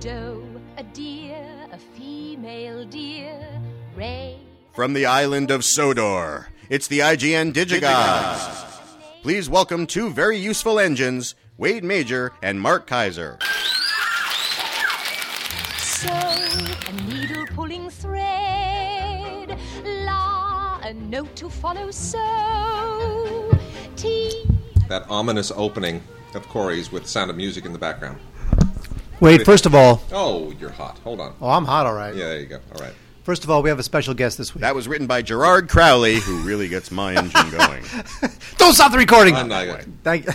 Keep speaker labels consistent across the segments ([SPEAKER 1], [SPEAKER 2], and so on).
[SPEAKER 1] doe, a deer, a female deer, ray.
[SPEAKER 2] From the island of Sodor, it's the IGN Digigods. Please welcome two very useful engines, Wade Major and Mark Kaiser.
[SPEAKER 1] So, a needle pulling thread, la, a note to follow, so, tea.
[SPEAKER 3] That ominous opening of Corey's with Sound of Music in the background.
[SPEAKER 4] Wait, first of all,
[SPEAKER 3] Oh, you're hot. Hold on.
[SPEAKER 4] oh, I'm hot, all right.
[SPEAKER 3] Yeah, there you go. All right.
[SPEAKER 4] First of all, we have a special guest this week.
[SPEAKER 2] That was written by Gerard Crowley, who really gets my engine going.
[SPEAKER 4] Don't stop the recording.
[SPEAKER 3] I'm not gonna-
[SPEAKER 4] Thank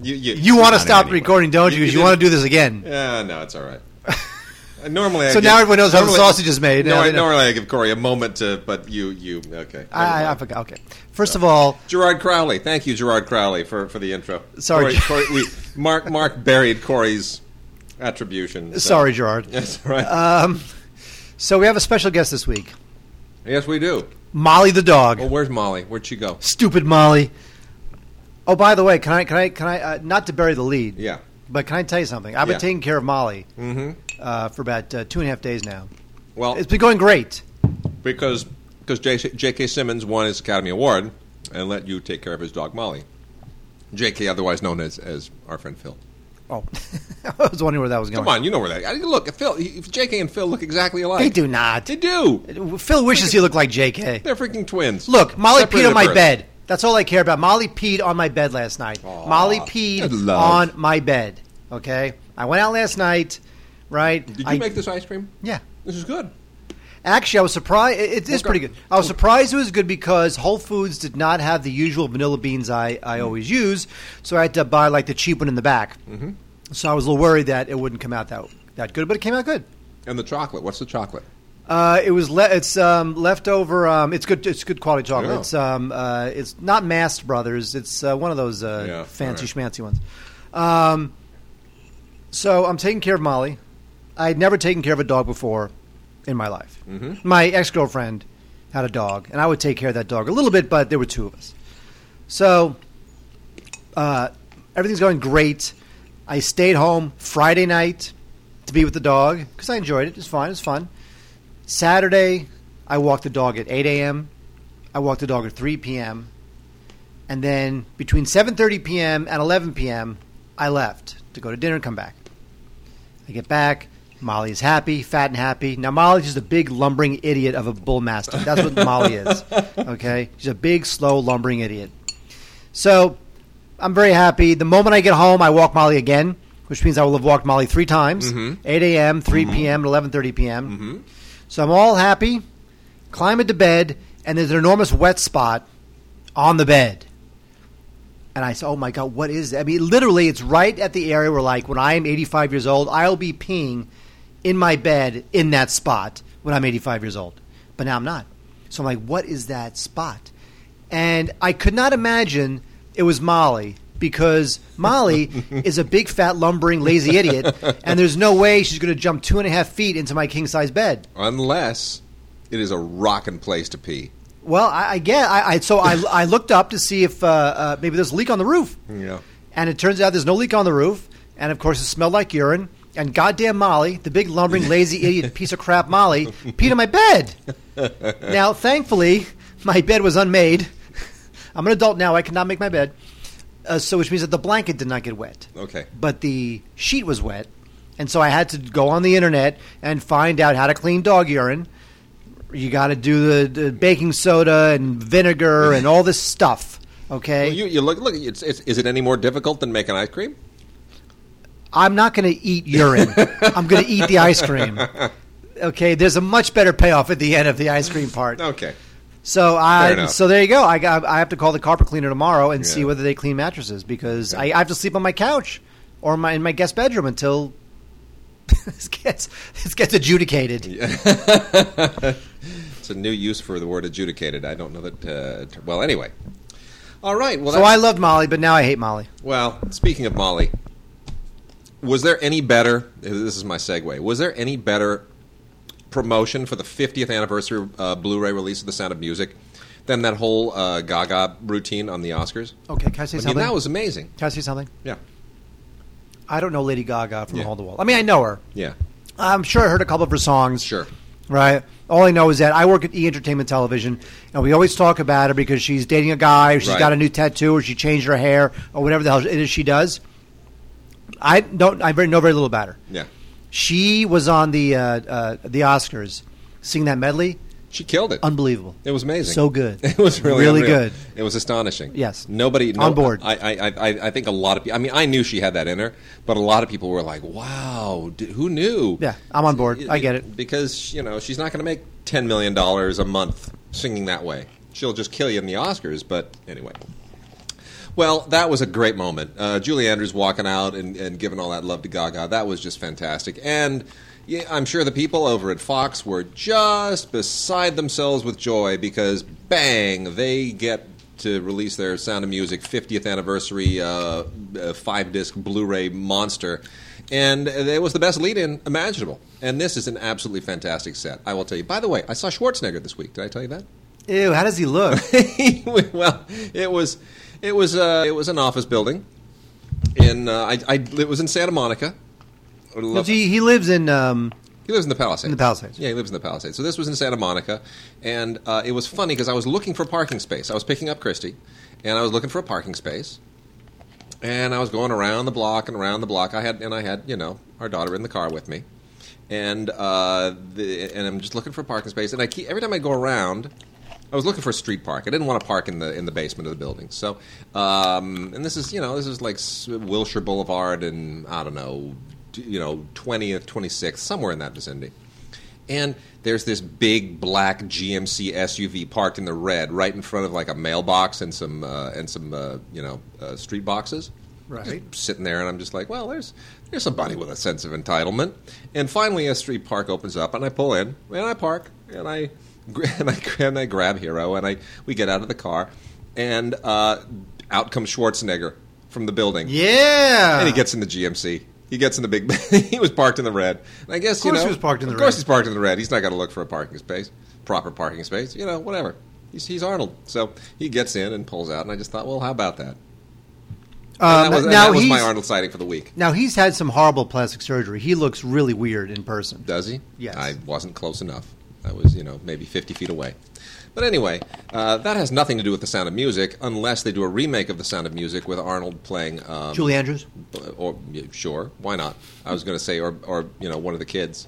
[SPEAKER 3] You, you,
[SPEAKER 4] you want to
[SPEAKER 2] Not
[SPEAKER 4] stop the
[SPEAKER 2] anyway.
[SPEAKER 4] recording, don't you?
[SPEAKER 3] You-
[SPEAKER 4] Because
[SPEAKER 3] you
[SPEAKER 4] you, want to do this again.
[SPEAKER 3] Yeah, no, it's all right. Uh, normally, I
[SPEAKER 4] So
[SPEAKER 3] give-
[SPEAKER 4] now everyone knows how the
[SPEAKER 3] normally-
[SPEAKER 4] sausage is made. Now
[SPEAKER 3] Normally,
[SPEAKER 4] they know.
[SPEAKER 3] normally I give Corey a moment to, but you, you, okay.
[SPEAKER 4] I, I, I forgot. Okay. First of all,
[SPEAKER 3] Gerard Crowley. Thank you, Gerard Crowley, for, for the intro.
[SPEAKER 4] Sorry.
[SPEAKER 3] Corey, Corey, we, Mark Mark buried Corey's attribution. so-
[SPEAKER 4] sorry, Gerard.
[SPEAKER 3] That's all right.
[SPEAKER 4] Um, so we have a special guest this week,
[SPEAKER 3] yes, we do.
[SPEAKER 4] Molly the dog.
[SPEAKER 3] Well, where's Molly? Where'd she go?
[SPEAKER 4] Stupid Molly. Oh, by the way, can I can I can I uh, not to bury the lead,
[SPEAKER 3] Yeah.
[SPEAKER 4] but can I tell you something? I've been
[SPEAKER 3] Yeah.
[SPEAKER 4] taking care of Molly
[SPEAKER 3] Mm-hmm.
[SPEAKER 4] uh, for about uh, two and a half days now.
[SPEAKER 3] Well,
[SPEAKER 4] It's been going great.
[SPEAKER 3] because because J.K. Simmons won his Academy Award and let you take care of his dog Molly. J.K. otherwise known as as our friend Phil.
[SPEAKER 4] Oh, I was wondering where that was going.
[SPEAKER 3] Come on, you know where that. I mean, Look, Phil, he- J.K. and Phil look exactly alike.
[SPEAKER 4] They do not.
[SPEAKER 3] They do.
[SPEAKER 4] Phil wishes he looked like J.K.
[SPEAKER 3] They're freaking twins.
[SPEAKER 4] Look, Molly
[SPEAKER 3] Separated
[SPEAKER 4] peed on
[SPEAKER 3] at
[SPEAKER 4] my
[SPEAKER 3] birth.
[SPEAKER 4] bed. That's all I care about. Molly peed on my bed last night. Molly peed
[SPEAKER 3] love.
[SPEAKER 4] on my bed. Okay, I went out last night. Right?
[SPEAKER 3] Did you
[SPEAKER 4] I-
[SPEAKER 3] make this ice cream?
[SPEAKER 4] Yeah.
[SPEAKER 3] This is good.
[SPEAKER 4] Actually, I was surprised. It, it is
[SPEAKER 3] What
[SPEAKER 4] pretty good. I was surprised it was good because Whole Foods did not have the usual vanilla beans I, I always use, so I had to buy like the cheap one in the back. Mm-hmm. So I was a little worried that it wouldn't come out that that good, but it came out good.
[SPEAKER 3] And the chocolate. What's the chocolate?
[SPEAKER 4] Uh, it was le- it's um, leftover. Um, it's good. It's good quality chocolate.
[SPEAKER 3] Yeah.
[SPEAKER 4] It's um, uh, it's not Mast Brothers. It's uh, one of those uh,
[SPEAKER 3] Yeah,
[SPEAKER 4] fancy
[SPEAKER 3] all
[SPEAKER 4] schmancy ones. Um, so I'm taking care of Molly. I'd never taken care of a dog before in my life.
[SPEAKER 3] Mhm.
[SPEAKER 4] My ex girlfriend had a dog, and I would take care of that dog a little bit, but there were two of us. So uh, everything's going great. I stayed home Friday night to be with the dog because I enjoyed it. It's fine. It's fun. Saturday, I walked the dog at 8 a.m. I walked the dog at 3 p.m. And then between 7:30 p.m. and 11 p.m., I left to go to dinner and come back. I get back. Molly is happy, fat and happy. Now Molly's just a big lumbering idiot of a bull mastiff. That's what Molly is. Okay, she's a big, slow, lumbering idiot. So I'm very happy. The moment I get home, I walk Molly again, which means I will have walked Molly three times:
[SPEAKER 3] Mhm.
[SPEAKER 4] 8 a.m., 3 p.m., and 11:30 p.m.
[SPEAKER 3] Mm-hmm.
[SPEAKER 4] So I'm all happy. Climb into bed, and there's an enormous wet spot on the bed. And I said, "Oh my god, what is that?" I mean, literally, it's right at the area where, like, when I am 85 years old, I'll be peeing in my bed in that spot when I'm 85 years old. But now I'm not. So I'm like, "What is that spot?" And I could not imagine it was Molly because Molly is a big, fat, lumbering, lazy idiot, and there's no way she's going to jump two and a half feet into my king size bed.
[SPEAKER 3] Unless it is a rocking place to pee.
[SPEAKER 4] Well, I, I get. I, I so I, I looked up to see if uh, uh, maybe there's a leak on the roof,
[SPEAKER 3] Yeah.
[SPEAKER 4] and it turns out there's no leak on the roof, and of course it smelled like urine. And goddamn Molly, the big lumbering, lazy idiot piece of crap Molly, peed on my bed. now, thankfully, my bed was unmade. I'm an adult now; I cannot make my bed, uh, so which means that the blanket did not get wet,
[SPEAKER 3] Okay.
[SPEAKER 4] but the sheet was wet, and so I had to go on the internet and find out how to clean dog urine. You got to do the, the baking soda and vinegar and all this stuff. Okay,
[SPEAKER 3] Well, you, you look. Look. It's, it's, is it any more difficult than making ice cream?
[SPEAKER 4] I'm not going to eat urine. I'm going to eat the ice cream. Okay, there's a much better payoff at the end of the ice cream part.
[SPEAKER 3] Okay.
[SPEAKER 4] So I so there you go. I got, I have to call the carpet cleaner tomorrow and see whether they clean mattresses because
[SPEAKER 3] Okay.
[SPEAKER 4] I, I have to sleep on my couch or my in my guest bedroom until this gets this gets adjudicated.
[SPEAKER 3] It's a new use for the word adjudicated. I don't know that. Uh, well, anyway. All right. Well,
[SPEAKER 4] so I loved Molly, but now I hate Molly.
[SPEAKER 3] Well, speaking of Molly, was there any better? This is my segue. Was there any better promotion for the 50th anniversary uh, Blu-ray release of The Sound of Music than that whole uh, Gaga routine on the Oscars?
[SPEAKER 4] Okay, can I say
[SPEAKER 3] I mean, that was amazing.
[SPEAKER 4] can I say something?
[SPEAKER 3] Yeah.
[SPEAKER 4] I don't know Lady Gaga from
[SPEAKER 3] Yeah.
[SPEAKER 4] Hall the Wall. I mean, I know her.
[SPEAKER 3] Yeah,
[SPEAKER 4] I'm sure I heard a couple of her songs.
[SPEAKER 3] sure.
[SPEAKER 4] Right. All I know is that I work at E Entertainment Television, and we always talk about her because she's dating a guy, or she's
[SPEAKER 3] Right.
[SPEAKER 4] got a new tattoo, or she changed her hair, or whatever the hell it is she does. I don't. I very know very little about her.
[SPEAKER 3] Yeah,
[SPEAKER 4] She was on the uh, uh, the Oscars, singing that medley.
[SPEAKER 3] she killed it.
[SPEAKER 4] Unbelievable.
[SPEAKER 3] It was amazing.
[SPEAKER 4] So good.
[SPEAKER 3] It was really
[SPEAKER 4] Really
[SPEAKER 3] unreal.
[SPEAKER 4] good.
[SPEAKER 3] It was astonishing.
[SPEAKER 4] Yes.
[SPEAKER 3] Nobody no,
[SPEAKER 4] On board.
[SPEAKER 3] I, I, I, I think a lot of people. I mean, I knew she had that in her, but a lot of people were like, "Wow, who knew?"
[SPEAKER 4] Yeah, I'm on board. I get it.
[SPEAKER 3] because you know she's not going to make ten million dollars a month singing that way. She'll just kill you in the Oscars. But anyway. Well, that was a great moment. Uh, Julie Andrews walking out and, and giving all that love to Gaga. That was just fantastic. And yeah, I'm sure the people over at Fox were just beside themselves with joy because, bang, they get to release their Sound of Music 50th anniversary uh, uh, five disc Blu ray monster. And it was the best lead in imaginable. And this is an absolutely fantastic set. I will tell you. By the way, I saw Schwarzenegger this week. Did I tell you that?
[SPEAKER 4] Ew, how does he look?
[SPEAKER 3] well, it was it was uh, it was an office building in uh, I, I it was in Santa Monica.
[SPEAKER 4] he, he lives in. Um,
[SPEAKER 3] He lives in the Palisades.
[SPEAKER 4] In the Palisades.
[SPEAKER 3] Yeah, he lives in the Palisades. So this was in Santa Monica, and uh, it was funny because I was looking for parking space. I was picking up Christy, and I was looking for a parking space, and I was going around the block and around the block. I had and I had you know our daughter in the car with me, and uh, the, and I'm just looking for a parking space. And I keep every time I go around. I was looking for a street park. I didn't want to park in the in the basement of the building. So, um, and this is you know this is like Wilshire Boulevard and I don't know, you know twentieth, twenty sixth, somewhere in that vicinity. And there's this big black GMC SUV parked in the red, right in front of like a mailbox and some uh, and some uh, you know uh, street boxes.
[SPEAKER 4] Right.
[SPEAKER 3] Just sitting there, and I'm just like, well, there's there's somebody with a sense of entitlement. And finally, a street park opens up, and I pull in, and I park, and I and I, and I grab Hero, and I we get out of the car, and uh, out comes Schwarzenegger from the building.
[SPEAKER 4] yeah.
[SPEAKER 3] And he gets in the GMC. He gets in the big. he was parked in the red. And I guess
[SPEAKER 4] Of course
[SPEAKER 3] you know.
[SPEAKER 4] he was parked in the
[SPEAKER 3] of course
[SPEAKER 4] red.
[SPEAKER 3] he's parked in the red. He's not going to look for a parking space, proper parking space. You know, whatever. He's, he's Arnold, so he gets in and pulls out. And I just thought, well, how about that? And
[SPEAKER 4] Um,
[SPEAKER 3] that was,
[SPEAKER 4] now
[SPEAKER 3] that was
[SPEAKER 4] he's
[SPEAKER 3] my Arnold sighting for the week.
[SPEAKER 4] now he's had some horrible plastic surgery. He looks really weird in person.
[SPEAKER 3] Does he?
[SPEAKER 4] Yes.
[SPEAKER 3] I wasn't close enough. I was, you know, maybe 50 feet away. But anyway, uh, that has nothing to do with The Sound of Music, unless they do a remake of The Sound of Music with Arnold playing. Um,
[SPEAKER 4] Julie Andrews.
[SPEAKER 3] or yeah, sure, why not? I was going to say, or or you know, one of the kids.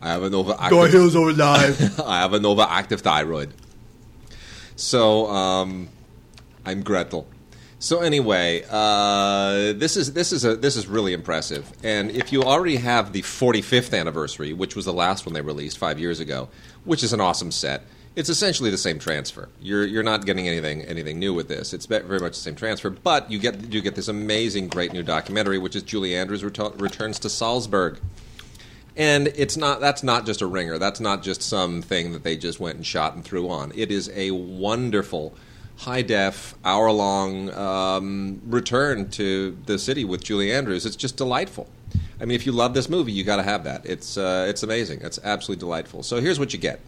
[SPEAKER 3] I have an overactive.
[SPEAKER 4] over live.
[SPEAKER 3] I have an overactive thyroid. So um, I'm Gretel. So anyway, uh, this is this is a this is really impressive. And if you already have the 45th anniversary, which was the last one they released five years ago, which is an awesome set, it's essentially the same transfer. You're you're not getting anything anything new with this. It's very much the same transfer, but you get you get this amazing, great new documentary, which is Julie Andrews retu- returns to Salzburg. And it's not that's not just a ringer. That's not just something that they just went and shot and threw on. It is a wonderful high def hour long um, return to the city with Julie Andrews. It's just delightful. I mean, if you love this movie, you got to have that. It's uh, it's amazing. It's absolutely delightful. So here's what you get.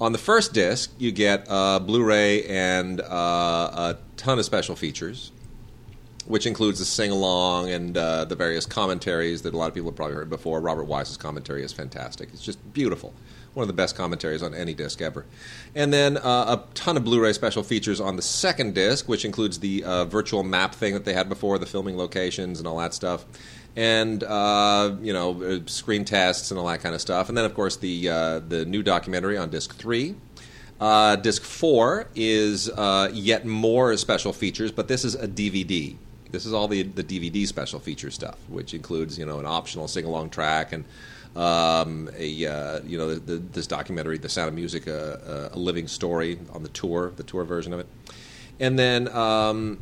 [SPEAKER 3] On the first disc, you get uh, Blu-ray and uh, a ton of special features which includes the sing along and uh, the various commentaries that a lot of people have probably heard before. Robert Wise's commentary is fantastic. It's just beautiful. One of the best commentaries on any disc ever. And then uh, a ton of Blu ray special features on the second disc, which includes the uh, virtual map thing that they had before, the filming locations and all that stuff. And uh, you know, uh, screen tests and all that kind of stuff. And then, of course, the uh, the new documentary on disc three, uh, disc four is uh, yet more special features, but this is a DVD. This is all the the DVD special feature stuff, which includes you know an optional sing along track and um, a uh, you know the, the, this documentary, The Sound of Music, uh, uh, a living story on the tour, the tour version of it, and then. Um,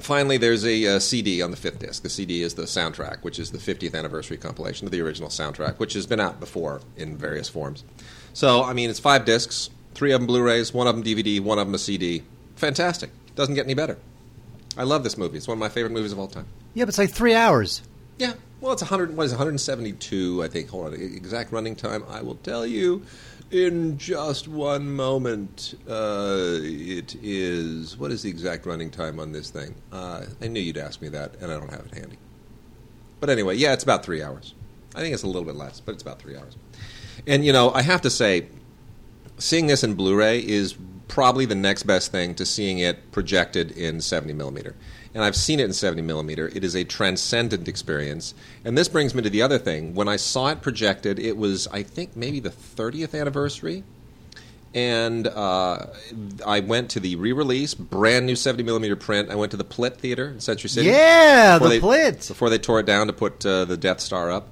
[SPEAKER 3] Finally, there's a uh, CD on the fifth disc. The CD is the soundtrack, which is the 50th anniversary compilation of the original soundtrack, which has been out before in various forms. So, I mean, it's five discs, three of them Blu-rays, one of them DVD, one of them a CD. Fantastic. Doesn't get any better. I love this movie. It's one of my favorite movies of all time.
[SPEAKER 4] Yeah, but it's like three hours.
[SPEAKER 3] Yeah. Well, it's 100. What is it, 172? I think. Hold on. Exact running time. I will tell you in just one moment. Uh, it is. What is the exact running time on this thing? Uh, I knew you'd ask me that, and I don't have it handy. But anyway, yeah, it's about three hours. I think it's a little bit less, but it's about three hours. And you know, I have to say, seeing this in Blu-ray is probably the next best thing to seeing it projected in 70 millimeter. And I've seen it in 70 millimeter. It is a transcendent experience. And this brings me to the other thing. When I saw it projected, it was I think maybe the 30th anniversary and uh, I went to the re-release, brand new 70 millimeter print. I went to the Plitt Theater in Century City.
[SPEAKER 4] Yeah, the
[SPEAKER 3] they,
[SPEAKER 4] Plitt.
[SPEAKER 3] before they tore it down to put uh, the Death Star up,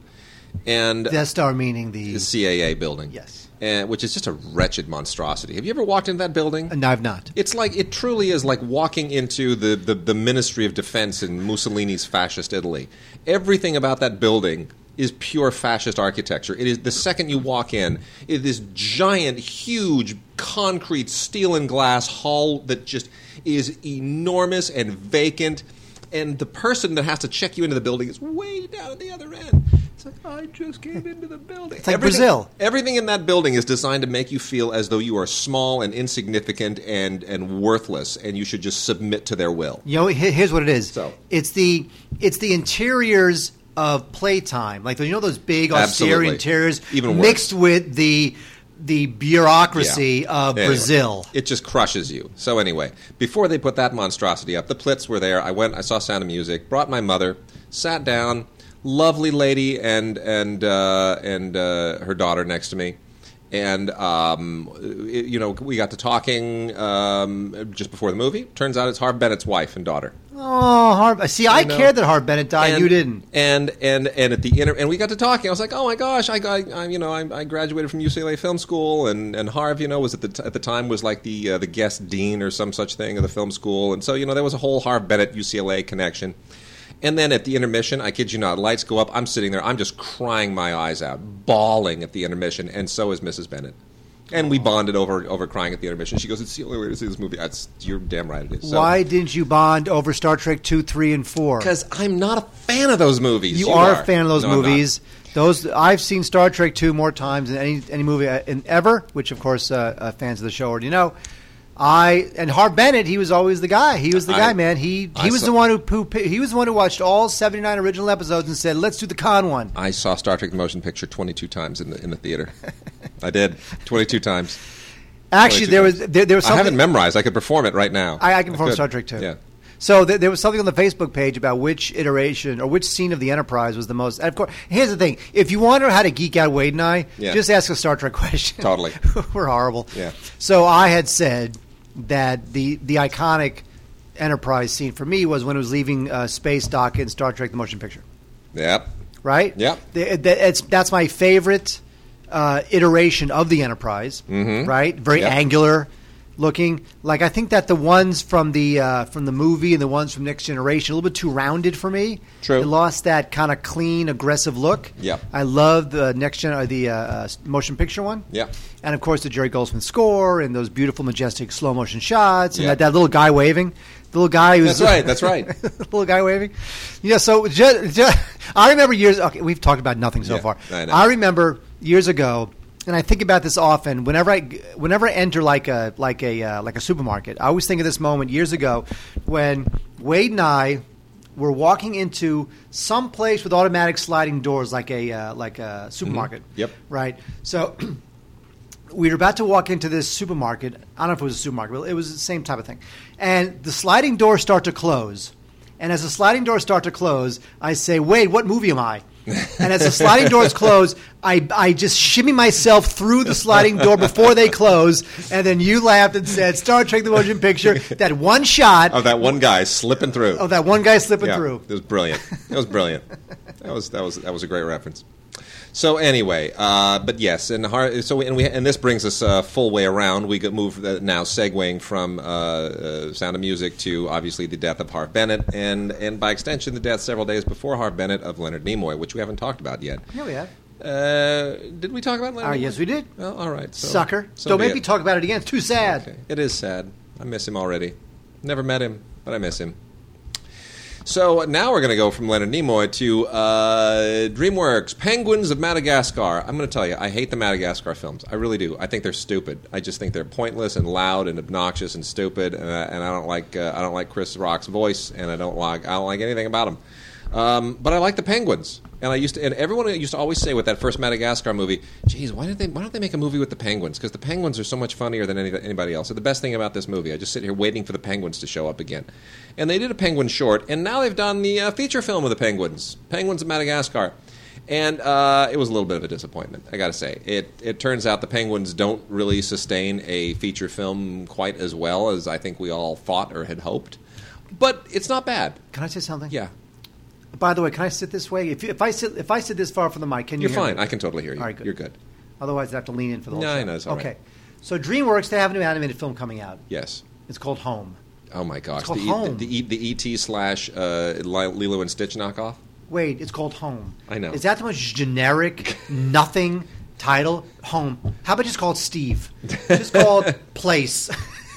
[SPEAKER 3] and
[SPEAKER 4] Death Star meaning the.
[SPEAKER 3] the CAA building.
[SPEAKER 4] Yes.
[SPEAKER 3] And, which is just a wretched monstrosity. Have you ever walked into that building?
[SPEAKER 4] No, I've not.
[SPEAKER 3] It's like it truly is like walking into the, the, the Ministry of Defense in Mussolini's fascist Italy. Everything about that building is pure fascist architecture. It is the second you walk in, it is this giant, huge concrete steel and glass hall that just is enormous and vacant. And the person that has to check you into the building is way down at the other end. It's like I just came into the building. It's
[SPEAKER 4] like Brazil.
[SPEAKER 3] Everything in that building is designed to make you feel as though you are small and insignificant and, and worthless, and you should just submit to their will.
[SPEAKER 4] You know, here's what it is.
[SPEAKER 3] So-
[SPEAKER 4] It's the it's the interiors of playtime, like you know those big austere
[SPEAKER 3] Absolutely.
[SPEAKER 4] interiors,
[SPEAKER 3] Even worse.
[SPEAKER 4] mixed with the the bureaucracy
[SPEAKER 3] Yeah.
[SPEAKER 4] of
[SPEAKER 3] Anyway,
[SPEAKER 4] Brazil.
[SPEAKER 3] It just crushes you. So anyway, before they put that monstrosity up, the Plits were there. I went. I saw Sound of Music. Brought my mother. Sat down. Lovely lady and and uh, and uh, her daughter next to me. And um, it- you know, we got to talking um, just before the movie. Turns out it's Harv Bennett's wife and daughter.
[SPEAKER 4] Oh, Harv. See, I,
[SPEAKER 3] know.
[SPEAKER 4] cared that Harv Bennett died. you didn't.
[SPEAKER 3] And and and at the inter- and we got to talking. I was like, oh my gosh, I, I, I you know, I, I graduated from UCLA Film School, and and Harv, you know, was at the t- at the time was like the uh, the guest dean or some such thing of the film school, and so you know there was a whole Harv Bennett UCLA connection. And then at the intermission, I kid you not, lights go up. I'm sitting there, I'm just crying my eyes out, bawling at the intermission, and so is Mrs. Bennett. And we bonded over over crying at the intermission. She goes, "It's the only way to see this movie." That's you're damn right it is. So-
[SPEAKER 4] Why didn't you bond over Star Trek two, three, and four?
[SPEAKER 3] Because I'm not a fan of those movies.
[SPEAKER 4] You, are, a fan of those
[SPEAKER 3] No, I'm not.
[SPEAKER 4] movies. Those I've seen Star Trek two more times than any any movie uh, in ever, which of course uh, uh, fans of the show already know. I and Harv Bennett, he was always the guy. He was the
[SPEAKER 3] I-
[SPEAKER 4] guy, man. He
[SPEAKER 3] I
[SPEAKER 4] he was
[SPEAKER 3] saw-
[SPEAKER 4] the one who, who he was the one who watched all seventy nine original episodes and said, "Let's do the Khan one."
[SPEAKER 3] I saw Star Trek: The Motion Picture 22 times in the in the theater. I did 22 times.
[SPEAKER 4] Actually,
[SPEAKER 3] 22
[SPEAKER 4] there was there, there was
[SPEAKER 3] I haven't memorized. I could perform it right now.
[SPEAKER 4] I, I can perform. Star Trek too.
[SPEAKER 3] Yeah.
[SPEAKER 4] So th- there was something on the Facebook page about which iteration or which scene of the Enterprise was the most. And of course, here's the thing: if you wonder how to geek out Wade and I,
[SPEAKER 3] Yeah.
[SPEAKER 4] just ask a Star Trek question.
[SPEAKER 3] Totally.
[SPEAKER 4] We're horrible.
[SPEAKER 3] Yeah.
[SPEAKER 4] So I had said that the the iconic Enterprise scene for me was when it was leaving uh, space dock in Star Trek: The Motion Picture.
[SPEAKER 3] Yep.
[SPEAKER 4] Right.
[SPEAKER 3] Yep.
[SPEAKER 4] The- the- it's that's my favorite uh, iteration of the Enterprise.
[SPEAKER 3] Mhm.
[SPEAKER 4] Right. Very
[SPEAKER 3] Yep.
[SPEAKER 4] angular looking. Like I think that the ones from the uh, from the movie and the ones from Next Generation a little bit too rounded for me.
[SPEAKER 3] True.
[SPEAKER 4] It lost that kind of clean, aggressive look.
[SPEAKER 3] Yeah,
[SPEAKER 4] I love the next gen, or the uh, uh, motion picture one.
[SPEAKER 3] Yeah,
[SPEAKER 4] And of course the Jerry Goldsmith score and those beautiful, majestic slow motion shots and
[SPEAKER 3] Yeah.
[SPEAKER 4] that, that little guy waving. The little guy who's
[SPEAKER 3] That's right. That's right.
[SPEAKER 4] little guy waving. Yeah, so just, I remember years. Okay, we've talked about nothing so
[SPEAKER 3] Yeah,
[SPEAKER 4] far.
[SPEAKER 3] I.
[SPEAKER 4] I remember years ago, and I think about this often. Whenever I, whenever I enter like a like a uh, like a supermarket, I always think of this moment years ago when Wade and I were walking into some place with automatic sliding doors, like a uh, like a supermarket.
[SPEAKER 3] Yep.
[SPEAKER 4] Right. So. we were about to walk into this supermarket. I don't know if it was a supermarket, but it was the same type of thing. And the sliding doors start to close. And as the sliding doors start to close, I say, "Wait, what movie am I?" And as the sliding doors close, I, I just shimmy myself through the sliding door before they close. And then you laughed and said, "Star Trek: The Motion Picture." That one shot
[SPEAKER 3] Of that one guy slipping through.
[SPEAKER 4] of that one guy slipping
[SPEAKER 3] yeah,
[SPEAKER 4] through.
[SPEAKER 3] It was brilliant. It was brilliant. that was that was that was a great reference. So anyway, uh, but yes, and har- so and we and this brings us uh, full way around. We get move uh, now segueing from uh, uh, Sound of Music to obviously the death of Harv Bennett, and and by extension the death several days before Harv Bennett of Leonard Nimoy, which we haven't talked about yet.
[SPEAKER 4] Yeah, we have.
[SPEAKER 3] Uh, did we talk about Leonard? Nimoy?
[SPEAKER 4] yes, we did.
[SPEAKER 3] Well, all right, so,
[SPEAKER 4] Sucker!
[SPEAKER 3] so
[SPEAKER 4] Don't make me talk about it again. It's too sad.
[SPEAKER 3] Okay. It is sad. I miss him already. Never met him, but I miss him. So now we're going to go from Leonard Nimoy to uh, DreamWorks Penguins of Madagascar. I'm going to tell you, I hate the Madagascar films. I really do. I think they're stupid. I just think they're pointless and loud and obnoxious and stupid. And I, and I don't like uh, I don't like Chris Rock's voice, and I don't like I don't like anything about him. Um, but I like the penguins, and I used to, and everyone used to always say with that first Madagascar movie, "Geez, why did they? Why don't they make a movie with the penguins? Because the penguins are so much funnier than any, anybody else." So the best thing about this movie, I just sit here waiting for the penguins to show up again, and they did a penguin short, and now they've done the uh, feature film of the penguins, Penguins of Madagascar. And uh, it was a little bit of a disappointment, I got to say. It it turns out the Penguins don't really sustain a feature film quite as well as I think we all thought or had hoped, but it's not bad.
[SPEAKER 4] Can I say something?
[SPEAKER 3] Yeah,
[SPEAKER 4] By the way, can I sit this way? If, if I sit if I sit this far from the mic, can you?
[SPEAKER 3] you're
[SPEAKER 4] hear
[SPEAKER 3] fine.
[SPEAKER 4] Me?
[SPEAKER 3] I can totally hear you.
[SPEAKER 4] All right, good.
[SPEAKER 3] You're good.
[SPEAKER 4] Otherwise, I have to lean in for the whole
[SPEAKER 3] No,
[SPEAKER 4] show.
[SPEAKER 3] I know, it's all
[SPEAKER 4] okay.
[SPEAKER 3] right.
[SPEAKER 4] So DreamWorks they have a new animated film coming out.
[SPEAKER 3] Yes.
[SPEAKER 4] It's called Home.
[SPEAKER 3] Oh my gosh,
[SPEAKER 4] It's called
[SPEAKER 3] the,
[SPEAKER 4] Home.
[SPEAKER 3] the, the, the ET slash uh, Lilo and Stitch knockoff.
[SPEAKER 4] Wait, it's called Home.
[SPEAKER 3] I know.
[SPEAKER 4] Is that the most generic, nothing title? Home. How about just called Steve? Just called Place.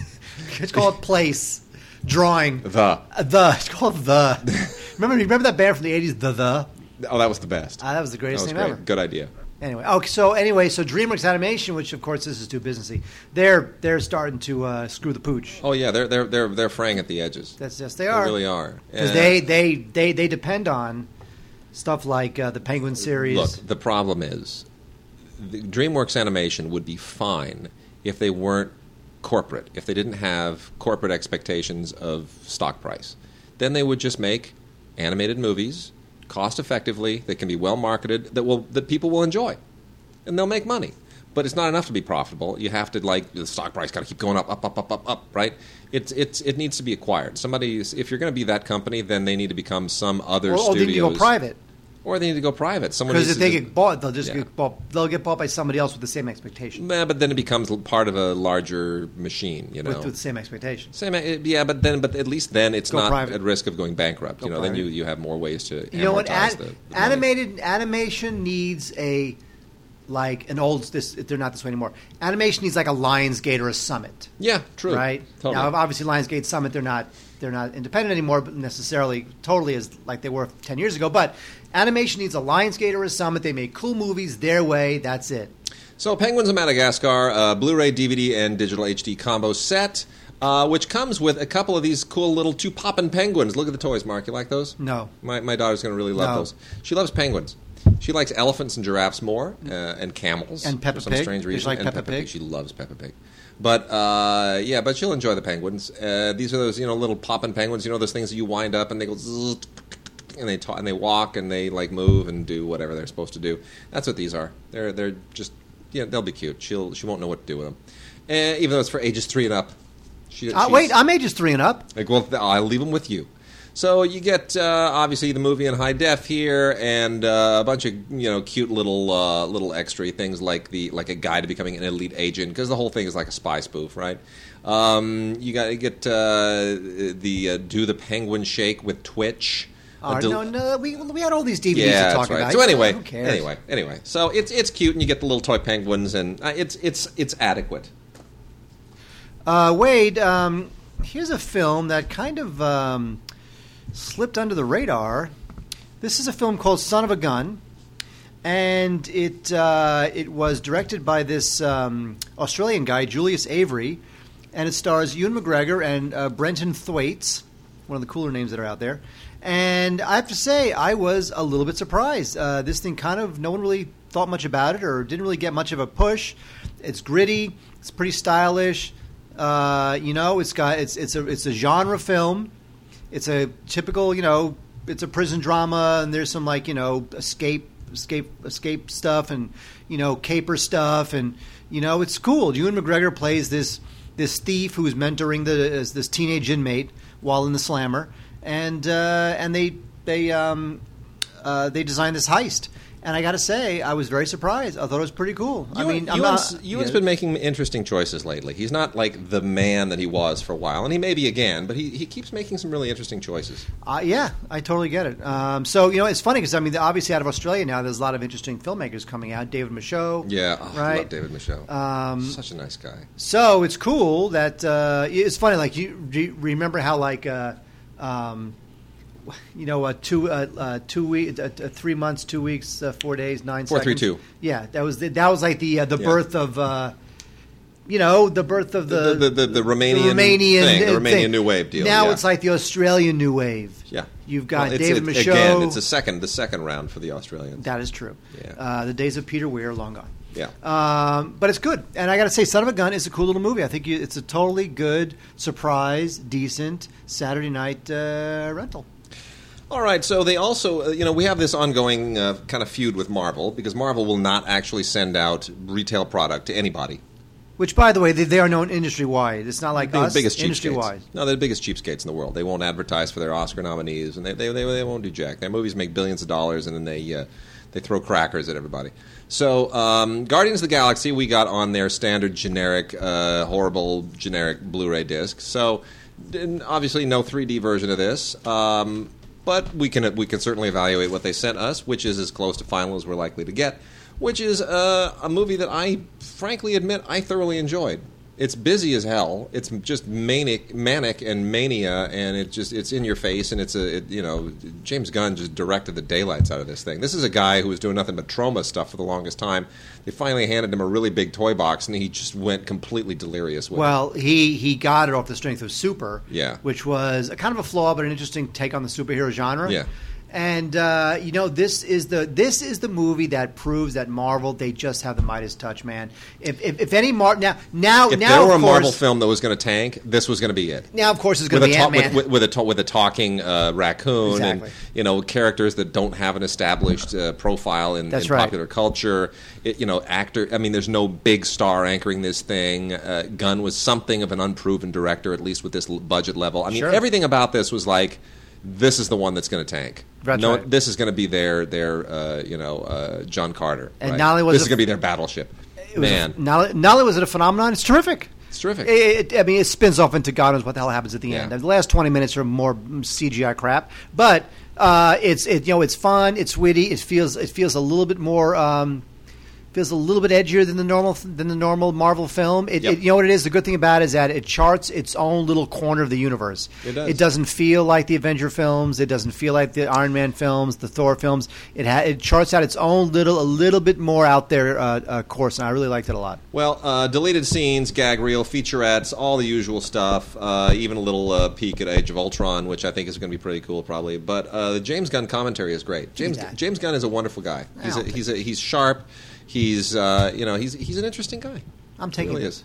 [SPEAKER 4] it's called Place. Drawing.
[SPEAKER 3] The
[SPEAKER 4] Uh, the. It's called The. remember, remember that band from the 80s, The The?
[SPEAKER 3] oh, that was the best.
[SPEAKER 4] Ah, that was the greatest
[SPEAKER 3] that was
[SPEAKER 4] name
[SPEAKER 3] great.
[SPEAKER 4] ever.
[SPEAKER 3] Good idea.
[SPEAKER 4] Anyway, okay. So anyway, so DreamWorks Animation, which of course this is too businessy, they're they're starting to uh, screw the pooch.
[SPEAKER 3] Oh yeah, they're they're they're they're fraying at the edges.
[SPEAKER 4] That's yes, they
[SPEAKER 3] They
[SPEAKER 4] are
[SPEAKER 3] really are.
[SPEAKER 4] because they, they they they depend on stuff like uh, the Penguin series.
[SPEAKER 3] Look, the problem is, the DreamWorks Animation would be fine if they weren't corporate. If they didn't have corporate expectations of stock price, then they would just make animated movies cost effectively that can be well marketed that will that people will enjoy, and they'll make money. But it's not enough to be profitable. You have to like the stock price got to keep going up, up, up, up, up, up. Right? It's it's it needs to be acquired. Somebody's if you're going to be that company, then they need to become some other
[SPEAKER 4] or, or they need to go private
[SPEAKER 3] or they need to go private. Someone
[SPEAKER 4] because if they
[SPEAKER 3] just-
[SPEAKER 4] get bought, they'll just
[SPEAKER 3] Yeah.
[SPEAKER 4] get bought. They'll get bought by somebody else with the same expectation.
[SPEAKER 3] Nah, but then it becomes part of a larger machine, you know.
[SPEAKER 4] With, with the same expectation.
[SPEAKER 3] Same, uh, yeah, but then, but at least then it's
[SPEAKER 4] Go
[SPEAKER 3] not
[SPEAKER 4] private.
[SPEAKER 3] at risk of going bankrupt.
[SPEAKER 4] Go
[SPEAKER 3] you know, then you, you have more ways to
[SPEAKER 4] You know what? An-
[SPEAKER 3] the, the money.
[SPEAKER 4] animated animation needs a like an old. This they're not this way anymore. Animation needs like a Lionsgate or a Summit.
[SPEAKER 3] Yeah, true.
[SPEAKER 4] right?
[SPEAKER 3] Totally.
[SPEAKER 4] Now, obviously, Lionsgate Summit, they're not they're not independent anymore, but necessarily totally as like they were ten years ago. But animation needs a Lionsgate or a Summit. They make cool movies their way. That's it.
[SPEAKER 3] So, Penguins of Madagascar, uh, Blu-ray, DVD, and digital HD combo set, uh, which comes with a couple of these cool little two poppin' penguins. Look at the toys, Mark. You like those?
[SPEAKER 4] No.
[SPEAKER 3] My, my daughter's going to really love
[SPEAKER 4] No.
[SPEAKER 3] those. She loves penguins. She likes elephants and giraffes more, uh, and camels
[SPEAKER 4] And Peppa
[SPEAKER 3] for some
[SPEAKER 4] Pig.
[SPEAKER 3] strange
[SPEAKER 4] Does she
[SPEAKER 3] reason.
[SPEAKER 4] like
[SPEAKER 3] and
[SPEAKER 4] Peppa Pig?
[SPEAKER 3] She loves Peppa Pig. But uh, yeah, but she'll enjoy the penguins. Uh, these are those you know little poppin' penguins. You know those things that you wind up and they go zzz, and they talk, and they walk and they like move and do whatever they're supposed to do. That's what these are. They're they're just yeah they'll be cute. She'll she won't know what to do with them, uh, even though it's for ages three and up. She,
[SPEAKER 4] Uh, wait, I'm ages three and up.
[SPEAKER 3] like, well, I'll leave them with you. So you get uh, obviously the movie in high def here, and uh, a bunch of you know cute little uh, little extra things like the like a guide to becoming an elite agent because the whole thing is like a spy spoof, right? Um, you got to get uh, the uh, do the penguin shake with Twitch. Del-
[SPEAKER 4] no, no, we, we had all these DVDs
[SPEAKER 3] yeah,
[SPEAKER 4] to
[SPEAKER 3] that's
[SPEAKER 4] talk
[SPEAKER 3] right.
[SPEAKER 4] about.
[SPEAKER 3] So anyway,
[SPEAKER 4] who cares?
[SPEAKER 3] anyway, anyway, so it's it's cute, and you get the little toy penguins, and uh, it's it's it's adequate.
[SPEAKER 4] Uh, Wade, um, here's a film that kind of um, slipped under the radar. This is a film called Son of a Gun, and it uh, it was directed by this um, Australian guy, Julius Avery, and it stars Ewan McGregor and uh, Brenton Thwaites, one of the cooler names that are out there. And I have to say, I was a little bit surprised. Uh, this thing kind of no one really thought much about it, or didn't really get much of a push. It's gritty. It's pretty stylish. Uh, you know, it's got it's it's a it's a genre film. It's a typical, you know, it's a prison drama, and there's some like you know escape escape escape stuff, and you know caper stuff, and you know it's cool. Ewan McGregor plays this this thief who's mentoring the this teenage inmate while in the slammer, and uh, and they they um, uh, they designed this heist. And I got to say, I was very surprised. I thought it was pretty cool. I mean, I'm
[SPEAKER 3] Ewan's,
[SPEAKER 4] not,
[SPEAKER 3] Ewan's
[SPEAKER 4] yeah.
[SPEAKER 3] been making interesting choices lately. He's not like the man that he was for a while, and he may be again, but he, he keeps making some really interesting choices.
[SPEAKER 4] Uh, yeah, I totally get it. Um, so you know, it's funny because I mean, obviously out of Australia now, there's a lot of interesting filmmakers coming out. David Michôd.
[SPEAKER 3] Yeah, oh, I
[SPEAKER 4] right.
[SPEAKER 3] love David Michôd.
[SPEAKER 4] Um,
[SPEAKER 3] Such a nice guy.
[SPEAKER 4] So it's cool that uh, it's funny. Like you, do you remember how like uh, um, you know, uh, two uh, uh, two weeks, uh, uh, three months, two weeks, uh, four days, nine
[SPEAKER 3] Four, three,
[SPEAKER 4] seconds.
[SPEAKER 3] two.
[SPEAKER 4] Yeah, that was the, that was like the uh, the
[SPEAKER 3] Yeah.
[SPEAKER 4] birth of uh, you know, the birth of the
[SPEAKER 3] The- the- the- the Romanian
[SPEAKER 4] Romanian
[SPEAKER 3] thing, the Romanian New Wave deal,
[SPEAKER 4] Now
[SPEAKER 3] yeah.
[SPEAKER 4] it's like the Australian New Wave.
[SPEAKER 3] Yeah,
[SPEAKER 4] You've got
[SPEAKER 3] Well,
[SPEAKER 4] David Michôd.
[SPEAKER 3] Again, it's a second, the second round for the Australians.
[SPEAKER 4] that is true.
[SPEAKER 3] Yeah.
[SPEAKER 4] Uh, the days of Peter Weir are long gone.
[SPEAKER 3] Yeah.
[SPEAKER 4] Um, but it's good, and I got to say, Son of a Gun is a cool little movie. I think you, it's a totally good, surprise, decent Saturday night uh, rental.
[SPEAKER 3] All right, so they also, uh, you know, we have this ongoing uh, kind of feud with Marvel because Marvel will not actually send out retail product to anybody.
[SPEAKER 4] Which, by the way, they, they are known industry wide. It's not like
[SPEAKER 3] They're
[SPEAKER 4] us.
[SPEAKER 3] the biggest
[SPEAKER 4] industry
[SPEAKER 3] cheapskates.
[SPEAKER 4] wide.
[SPEAKER 3] No, they're the biggest cheapskates in the world. They won't advertise for their Oscar nominees, and they they, they, they won't do jack. Their movies make billions of dollars, and then they uh, they throw crackers at everybody. So, um, Guardians of the Galaxy, we got on their standard generic, uh, horrible generic Blu-ray disc. So, obviously, no 3D version of this. Um, but we can we can certainly evaluate what they sent us, which is as close to final as we're likely to get. Which is uh, a movie that I frankly admit I thoroughly enjoyed. It's busy as hell. It's just manic, manic and mania, and it just it's in your face. And it's a it, you know James Gunn just directed the daylights out of this thing. This is a guy who was doing nothing but trauma stuff for the longest time. They finally handed him a really big toy box, and he just went completely delirious with it.
[SPEAKER 4] Well, he he got it off the strength of Super,
[SPEAKER 3] Yeah.
[SPEAKER 4] which was a kind of a flaw, but an interesting take on the superhero genre.
[SPEAKER 3] Yeah.
[SPEAKER 4] And uh, you know this is the this is the movie that proves that Marvel they just have the Midas touch, man. If if, if any Mar now now
[SPEAKER 3] If
[SPEAKER 4] now
[SPEAKER 3] there were a Marvel film that was going to tank, this was going to be it.
[SPEAKER 4] now of course it's going to be
[SPEAKER 3] ta-
[SPEAKER 4] Ant Man.
[SPEAKER 3] with, with, with a with a talking uh, raccoon
[SPEAKER 4] Exactly.
[SPEAKER 3] and you know characters that don't have an established uh, profile in, in
[SPEAKER 4] right.
[SPEAKER 3] popular culture. It, you know, actor. I mean, there's no big star anchoring this thing. Uh, Gunn was something of an unproven director, at least with this budget level. I mean,
[SPEAKER 4] Sure.
[SPEAKER 3] everything about this was like. This is the one that's going to tank.
[SPEAKER 4] That's
[SPEAKER 3] no,
[SPEAKER 4] right.
[SPEAKER 3] this is going to be their their uh, you know uh, John Carter.
[SPEAKER 4] And
[SPEAKER 3] right?
[SPEAKER 4] not only was
[SPEAKER 3] this
[SPEAKER 4] it-
[SPEAKER 3] is going to be their battleship.
[SPEAKER 4] It was a-
[SPEAKER 3] Man,
[SPEAKER 4] not, not only was it a phenomenon, it's terrific.
[SPEAKER 3] It's terrific.
[SPEAKER 4] It, it- I mean, it spins off into God knows what the hell happens at the
[SPEAKER 3] Yeah.
[SPEAKER 4] end. The last twenty minutes are more CGI crap, but uh, it's it, you know it's fun, it's witty, it feels it feels a little bit more. Um, Feels a little bit edgier than the normal than the normal Marvel film. It,
[SPEAKER 3] Yep.
[SPEAKER 4] it, you know what it is. The good thing about it is that it charts its own little corner of the universe.
[SPEAKER 3] It does.
[SPEAKER 4] It doesn't feel like the Avenger films. It doesn't feel like the Iron Man films, the Thor films. It ha- it charts out its own little, a little bit more out there uh, uh, course, and I really liked it a lot.
[SPEAKER 3] Well, uh, deleted scenes, gag reel, featurettes, all the usual stuff. Uh, even a little uh, peek at Age of Ultron, which I think is going to be pretty cool, probably. But uh, the James Gunn commentary is great. James. James Gunn is a wonderful guy. He's a, he's a, he's sharp. He's uh, you know he's he's an interesting guy.
[SPEAKER 4] I'm taking
[SPEAKER 3] he really
[SPEAKER 4] it.
[SPEAKER 3] is.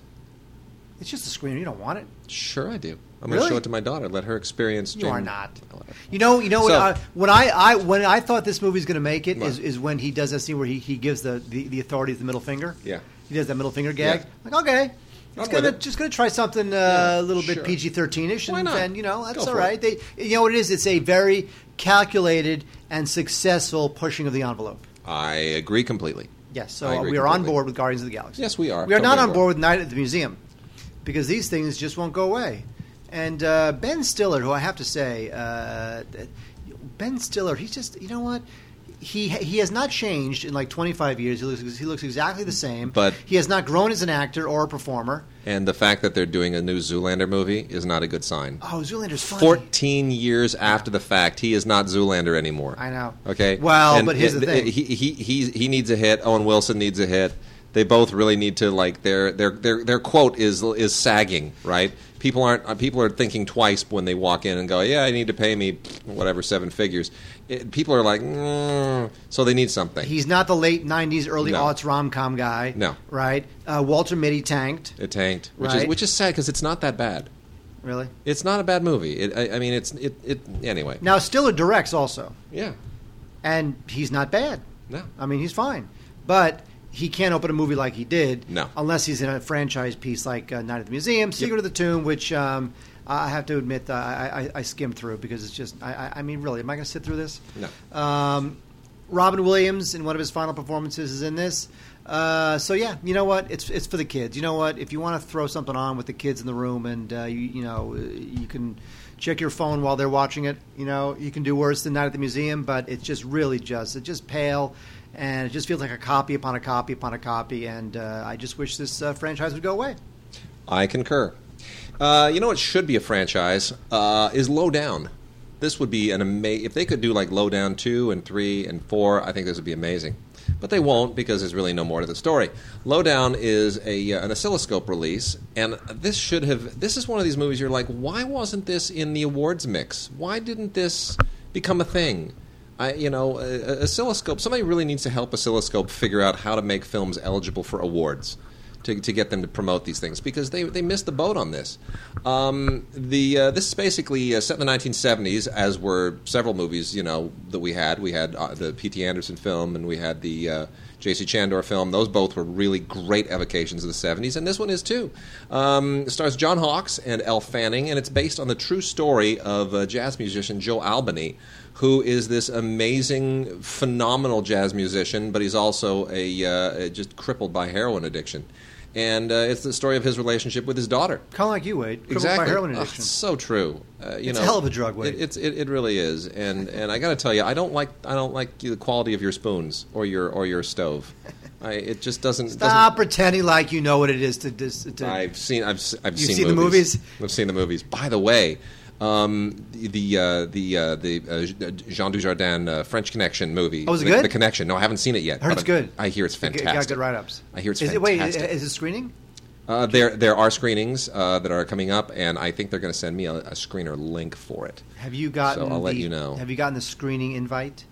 [SPEAKER 4] It's just a screener. You don't want it.
[SPEAKER 3] Sure, I do. I'm going to show it to my daughter. Let her experience.
[SPEAKER 4] You are not. You know, you know
[SPEAKER 3] So-
[SPEAKER 4] what, uh, when I, I when I thought this movie's going to make it is, is when he does that scene where he, he gives the, the, the authorities the middle finger.
[SPEAKER 3] Yeah.
[SPEAKER 4] he does that middle finger gag.
[SPEAKER 3] Yeah.
[SPEAKER 4] Like okay, just gonna
[SPEAKER 3] it.
[SPEAKER 4] just gonna try something uh,
[SPEAKER 3] Yeah,
[SPEAKER 4] a little bit. PG thirteen ish,
[SPEAKER 3] Why
[SPEAKER 4] and
[SPEAKER 3] not?
[SPEAKER 4] you know that's all right. They you know what it is. It's a very calculated and successful pushing of the envelope.
[SPEAKER 3] I agree completely.
[SPEAKER 4] Yes, so we are on board with Guardians of the Galaxy.
[SPEAKER 3] Yes, we are.
[SPEAKER 4] We are not
[SPEAKER 3] Totally
[SPEAKER 4] on
[SPEAKER 3] on
[SPEAKER 4] board with Night at the Museum because these things just won't go away. And uh, Ben Stiller, who I have to say, uh, Ben Stiller, he's just you know what. He, he has not changed in like 25 years. He looks, he looks exactly the same.
[SPEAKER 3] But-
[SPEAKER 4] he has not grown as an actor or a performer.
[SPEAKER 3] And the fact that they're doing a new Zoolander movie is not a good sign.
[SPEAKER 4] Oh, Zoolander's funny.
[SPEAKER 3] 14 years after the fact, he is not Zoolander anymore.
[SPEAKER 4] I know.
[SPEAKER 3] Okay.
[SPEAKER 4] Well,
[SPEAKER 3] And
[SPEAKER 4] but here's the thing.
[SPEAKER 3] He, he he he needs a hit. Owen Wilson needs a hit. They both really need to like their their their their quote is is sagging right. People aren't uh, people are thinking twice when they walk in and go, yeah, I need to pay me whatever seven figures. It, people are like, mm, so they need something.
[SPEAKER 4] He's not the late 90s, early
[SPEAKER 3] No.
[SPEAKER 4] aughts rom com guy.
[SPEAKER 3] No.
[SPEAKER 4] Right? Uh, Walter Mitty tanked.
[SPEAKER 3] it tanked, which is
[SPEAKER 4] Right.
[SPEAKER 3] which is sad because it's not that bad.
[SPEAKER 4] Really?
[SPEAKER 3] It's not a bad movie. It, I, I mean, it's it, it anyway.
[SPEAKER 4] Now, Stiller directs also.
[SPEAKER 3] Yeah.
[SPEAKER 4] And he's not bad.
[SPEAKER 3] No.
[SPEAKER 4] I mean, he's fine, but he can't open a movie like he did,
[SPEAKER 3] No.
[SPEAKER 4] unless he's in a franchise piece like uh, Night at the Museum, Secret of the Tomb, which um, I have to admit uh, I, I, I skimmed through because it's just I, I- mean, really, am I going to sit through this?
[SPEAKER 3] No.
[SPEAKER 4] Um, Robin Williams in one of his final performances is in this. Uh, so yeah, you know what? It's it's for the kids. You know what? If you want to throw something on with the kids in the room, and uh, you you know uh, you can check your phone while they're watching it. You know you can do worse than Night at the Museum, but it's just really just it's just pale, and it just feels like a copy upon a copy upon a copy. And uh, I just wish this uh, franchise would go away.
[SPEAKER 3] I concur. Uh, you know what should be a franchise uh, is Low Down. This would be an amazing. If they could do like Low Down two and three and four, I think this would be amazing. But they won't because there's really no more to the story. Low Down is a uh, an oscilloscope release, and this should have. This is one of these movies you're like, why wasn't this in the awards mix? Why didn't this become a thing? I, you know, oscilloscope. Somebody really needs to help oscilloscope figure out how to make films eligible for awards. To, to get them to promote these things because they, they missed the boat on this. Um, the uh, this is basically uh, set in the 1970s, as were several movies you know that we had. We had uh, the P.T. Anderson film, and we had the uh, J.C. Chandor film. Those both were really great evocations of the 70s, and this one is too. Um, it stars John Hawkes and Elle Fanning, and it's based on the true story of uh, jazz musician Joe Albany, who is this amazing, phenomenal jazz musician, but he's also a uh, just crippled by heroin addiction. And uh, it's the story of his relationship with his daughter.
[SPEAKER 4] Kind of like you, Wade.
[SPEAKER 3] Exactly.
[SPEAKER 4] by heroin
[SPEAKER 3] Oh,
[SPEAKER 4] addiction.
[SPEAKER 3] it's so true. Uh, you
[SPEAKER 4] It's a
[SPEAKER 3] know,
[SPEAKER 4] hell of a drug, Wade.
[SPEAKER 3] It, it's it, it really is. And and I got to tell you, I don't like I don't like the quality of your spoons or your or your stove. I, it just doesn't.
[SPEAKER 4] Stop pretending like you know what it is to. to
[SPEAKER 3] doesn't I've seen I've I've
[SPEAKER 4] You've
[SPEAKER 3] seen,
[SPEAKER 4] seen the movies?
[SPEAKER 3] I've seen the movies. By the way. Um, the the uh, the, uh, the uh, Jean Dujardin uh, French Connection movie.
[SPEAKER 4] Oh, is it
[SPEAKER 3] the,
[SPEAKER 4] good?
[SPEAKER 3] The Connection. No, I haven't seen it yet.
[SPEAKER 4] I heard it's good.
[SPEAKER 3] I hear it's
[SPEAKER 4] It got-
[SPEAKER 3] fantastic.
[SPEAKER 4] Got good write-ups.
[SPEAKER 3] I hear it's
[SPEAKER 4] is it, wait,
[SPEAKER 3] fantastic.
[SPEAKER 4] is it screening?
[SPEAKER 3] Uh, there, there are screenings uh, that are coming up, and I think they're going to send me a, a screener link for it.
[SPEAKER 4] Have you gotten?
[SPEAKER 3] So I'll let
[SPEAKER 4] the-
[SPEAKER 3] you know.
[SPEAKER 4] Have you gotten the screening invite?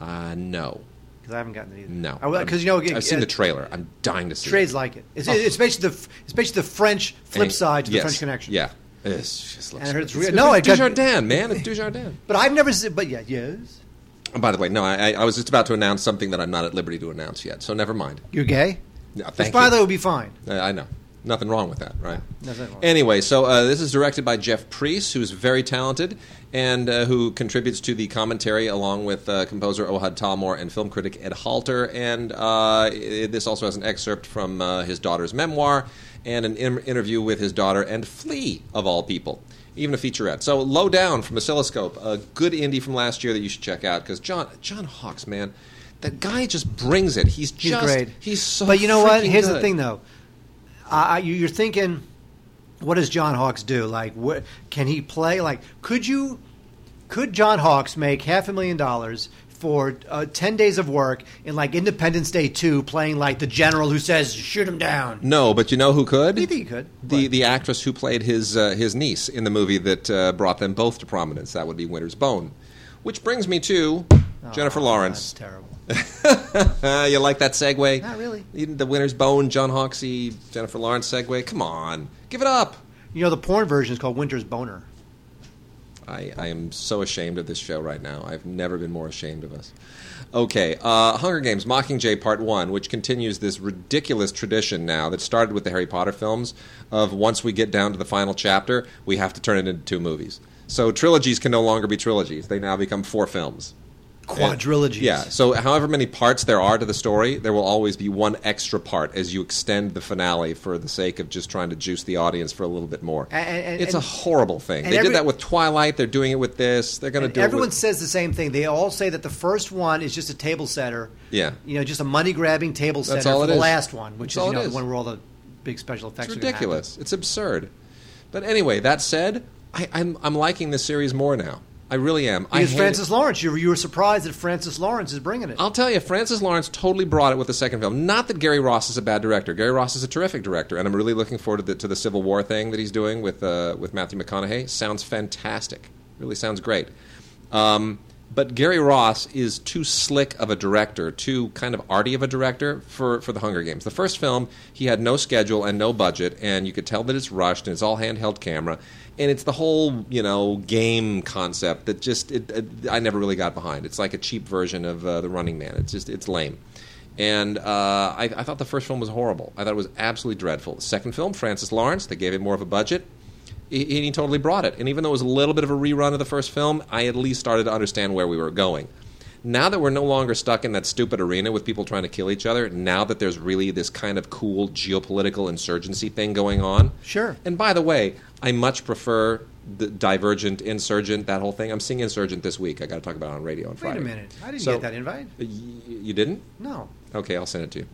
[SPEAKER 3] Uh, no,
[SPEAKER 4] Because I haven't gotten it either.
[SPEAKER 3] no.
[SPEAKER 4] Because you know,
[SPEAKER 3] I've seen
[SPEAKER 4] uh,
[SPEAKER 3] the trailer. I'm dying to see.
[SPEAKER 4] Trades
[SPEAKER 3] it.
[SPEAKER 4] like it. It's,
[SPEAKER 3] Oh.
[SPEAKER 4] it's basically the it's basically the French flip
[SPEAKER 3] And-
[SPEAKER 4] side to the
[SPEAKER 3] yes,
[SPEAKER 4] French Connection.
[SPEAKER 3] Yeah, it's just looks.
[SPEAKER 4] And it's real- no,
[SPEAKER 3] it's
[SPEAKER 4] it got-
[SPEAKER 3] Dujardin, man. It's Dujardin.
[SPEAKER 4] But I've never seen. But yeah, yes.
[SPEAKER 3] Oh, by the way, no, I, I was just about to announce something that I'm not at liberty to announce yet. So never mind.
[SPEAKER 4] You're gay.
[SPEAKER 3] No, thank
[SPEAKER 4] by
[SPEAKER 3] you.
[SPEAKER 4] the way, would be fine.
[SPEAKER 3] Uh, I know. Nothing wrong with that, right?
[SPEAKER 4] nothing wrong.
[SPEAKER 3] Anyway, so uh, this is directed by Jeff Preiss, who's very talented and uh, who contributes to the commentary along with uh, composer Ohad Talmor and film critic Ed Halter. And uh, i this also has an excerpt from uh, his daughter's memoir and an in- interview with his daughter and Flea, of all people. Even a featurette. So, Low Down from Oscilloscope, a good indie from last year that you should check out because John John Hawkes, man, that guy just brings it. He's
[SPEAKER 4] He's
[SPEAKER 3] just
[SPEAKER 4] great.
[SPEAKER 3] He's so.
[SPEAKER 4] But you know what? Here's the thing, though. Uh, you- you're thinking, what does John Hawkes do? Like, wh- can he play? Like, could you? Could John Hawkes make half a million dollars for uh, ten days of work in like Independence Day two, playing like the general who says shoot him down?
[SPEAKER 3] No, but you know who could?
[SPEAKER 4] You think he could?
[SPEAKER 3] The
[SPEAKER 4] What?
[SPEAKER 3] the actress who played his uh, his niece in the movie that uh, brought them both to prominence. That would be Winter's Bone. Which brings me to Jennifer
[SPEAKER 4] Oh,
[SPEAKER 3] Lawrence.
[SPEAKER 4] That's terrible.
[SPEAKER 3] You like that segue?
[SPEAKER 4] Not really.
[SPEAKER 3] Even The Winter's Bone, John Hoxie, Jennifer Lawrence segue. Come on, give it up.
[SPEAKER 4] You know, the porn version is called Winter's Boner.
[SPEAKER 3] I, I am so ashamed of this show right now. I've never been more ashamed of us. Okay, uh, Hunger Games Mockingjay Part 1, which continues this ridiculous tradition now that started with the Harry Potter films of once we get down to the final chapter, we have to turn it into two movies. So trilogies can no longer be trilogies. They now become four films.
[SPEAKER 4] Quadrilogies.
[SPEAKER 3] Yeah. So, however many parts there are to the story, there will always be one extra part as you extend the finale for the sake of just trying to juice the audience for a little bit more.
[SPEAKER 4] And- and-
[SPEAKER 3] it's a horrible thing. They
[SPEAKER 4] every-
[SPEAKER 3] did that with Twilight. They're doing it with this. They're going to do
[SPEAKER 4] everyone
[SPEAKER 3] it with.
[SPEAKER 4] says the same thing. They all say that the first one is just a table setter.
[SPEAKER 3] Yeah.
[SPEAKER 4] You know, just a money grabbing table
[SPEAKER 3] That's
[SPEAKER 4] setter
[SPEAKER 3] all
[SPEAKER 4] for the
[SPEAKER 3] is.
[SPEAKER 4] last one, which
[SPEAKER 3] That's
[SPEAKER 4] is you know,
[SPEAKER 3] is.
[SPEAKER 4] the one where all the big special effects
[SPEAKER 3] It's ridiculous. It's absurd. But anyway, that said, I, I'm I'm liking this series more now. I really am.
[SPEAKER 4] Because
[SPEAKER 3] hate
[SPEAKER 4] Francis
[SPEAKER 3] it.
[SPEAKER 4] Lawrence, you were, you were surprised that Francis Lawrence is bringing it.
[SPEAKER 3] I'll tell you, Francis Lawrence totally brought it with the second film. Not that Gary Ross is a bad director. Gary Ross is a terrific director, and I'm really looking forward to the, to the Civil War thing that he's doing with uh, with Matthew McConaughey. Sounds fantastic. Really sounds great. Um, but Gary Ross is too slick of a director, too kind of arty of a director for, for the Hunger Games. The first film, he had no schedule and no budget, and you could tell that it's rushed and it's all handheld camera, and it's the whole you know game concept that just it, it, I never really got behind. It's like a cheap version of uh, the Running Man. It's just it's lame. And uh, I, I thought the first film was horrible. I thought it was absolutely dreadful. The second film, Francis Lawrence, they gave it more of a budget he, he totally brought it. And even though it was a little bit of a rerun of the first film, I at least started to understand where we were going. Now that we're no longer stuck in that stupid arena with people trying to kill each other, now that there's really this kind of cool geopolitical insurgency thing going on.
[SPEAKER 4] Sure.
[SPEAKER 3] And by the way, I much prefer the Divergent, Insurgent, that whole thing. I'm seeing Insurgent this week. I got to talk about it on radio on
[SPEAKER 4] Wait
[SPEAKER 3] Friday.
[SPEAKER 4] a minute. I didn't
[SPEAKER 3] So-
[SPEAKER 4] get that invite.
[SPEAKER 3] Y- you didn't?
[SPEAKER 4] No.
[SPEAKER 3] Okay, I'll send it to you.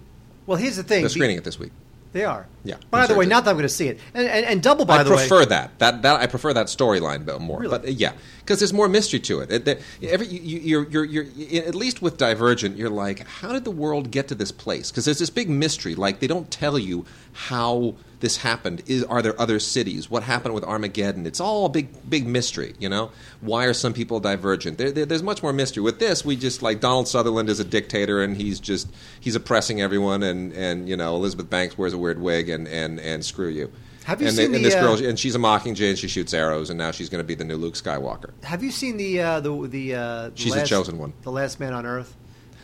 [SPEAKER 4] Well, here's the thing.
[SPEAKER 3] They're screening it this week.
[SPEAKER 4] They are.
[SPEAKER 3] Yeah,
[SPEAKER 4] By the way, not that I'm going to see it. And, and, and double. By
[SPEAKER 3] I
[SPEAKER 4] the
[SPEAKER 3] prefer that. That that I prefer that storyline bit more.
[SPEAKER 4] Really?
[SPEAKER 3] But uh, yeah, because there's more mystery to it. it, it- every, you, you- you're, you're, you're, at least with Divergent, you're like, how did the world get to this place? Because there's this big mystery. Like they don't tell you how this happened. Is are there other cities? What happened with Armageddon? It's all a big big mystery. You know, why are some people divergent? There, there, there's much more mystery with this. We just like Donald Sutherland is a dictator and he's just he's oppressing everyone and and you know Elizabeth Banks wears a weird wig and and and screw you.
[SPEAKER 4] Have you
[SPEAKER 3] and,
[SPEAKER 4] seen
[SPEAKER 3] and
[SPEAKER 4] the,
[SPEAKER 3] this girl,
[SPEAKER 4] uh,
[SPEAKER 3] and she's a Mockingjay, and she shoots arrows, and now she's going to be the new Luke Skywalker.
[SPEAKER 4] have you seen the uh, the the? Uh, the
[SPEAKER 3] She's the chosen one.
[SPEAKER 4] The Last Man on Earth,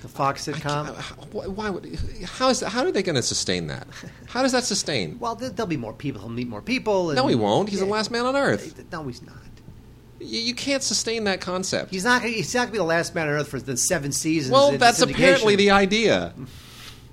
[SPEAKER 4] the Fox sitcom.
[SPEAKER 3] Why, why would? How is? How are they going to sustain that? How does that sustain?
[SPEAKER 4] well, there, there'll be more people. He'll meet more people. And,
[SPEAKER 3] No, he won't. He's the last man on earth.
[SPEAKER 4] No, he's not.
[SPEAKER 3] You, you can't sustain that concept.
[SPEAKER 4] He's not. He's not going to be the last man on Earth for the seven seasons.
[SPEAKER 3] well, that's apparently the idea.